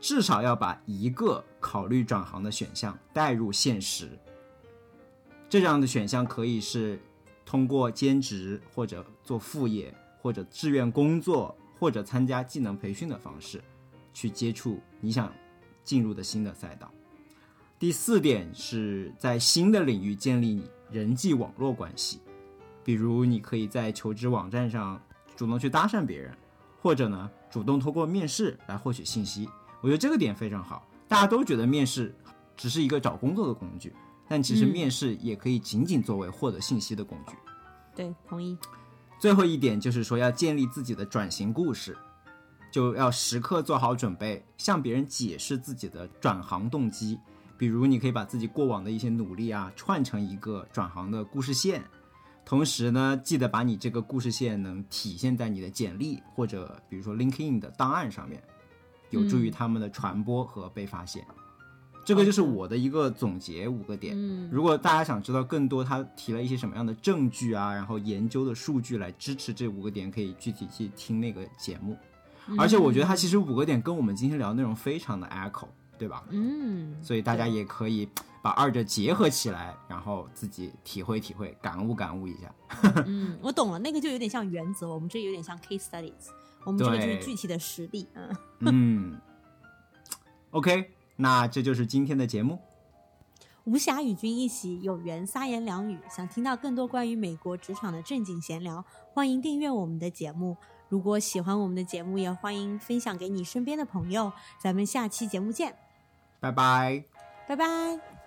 A: 至少要把一个考虑转行的选项带入现实。这样的选项可以是通过兼职或者做副业或者志愿工作。或者参加技能培训的方式，去接触你想进入的新的赛道。第四点是在新的领域建立你人际网络关系，比如你可以在求职网站上主动去搭讪别人，或者呢主动通过面试来获取信息。我觉得这个点非常好。大家都觉得面试只是一个找工作的工具，但其实面试也可以仅仅作为获得信息的工具。
B: 对，同意。
A: 最后一点就是说，要建立自己的转型故事，就要时刻做好准备，向别人解释自己的转行动机。比如，你可以把自己过往的一些努力啊，串成一个转行的故事线。同时呢，记得把你这个故事线能体现在你的简历或者比如说 LinkedIn 的档案上面，有助于他们的传播和被发现。这个就是我的一个总结，五个点。嗯如果大家想知道更多，他提了一些什么样的证据啊，然后研究的数据来支持这五个点，可以具体去听那个节目。而且我觉得他其实五个点跟我们今天聊的内容非常的 echo，对吧？
B: 嗯。
A: 所以大家也可以把二者结合起来，然后自己体会体会，感悟感悟一下。
B: 嗯，我懂了，那个就有点像原则，我们这有点像 case studies，我们这个就是具体的实例。嗯。
A: 嗯。OK。那这就是今天的节目。
B: 无暇与君一席，有缘三言两语。想听到更多关于美国职场的正经闲聊，欢迎订阅我们的节目。如果喜欢我们的节目，也欢迎分享给你身边的朋友。咱们下期节目见，
A: 拜拜，
B: 拜拜。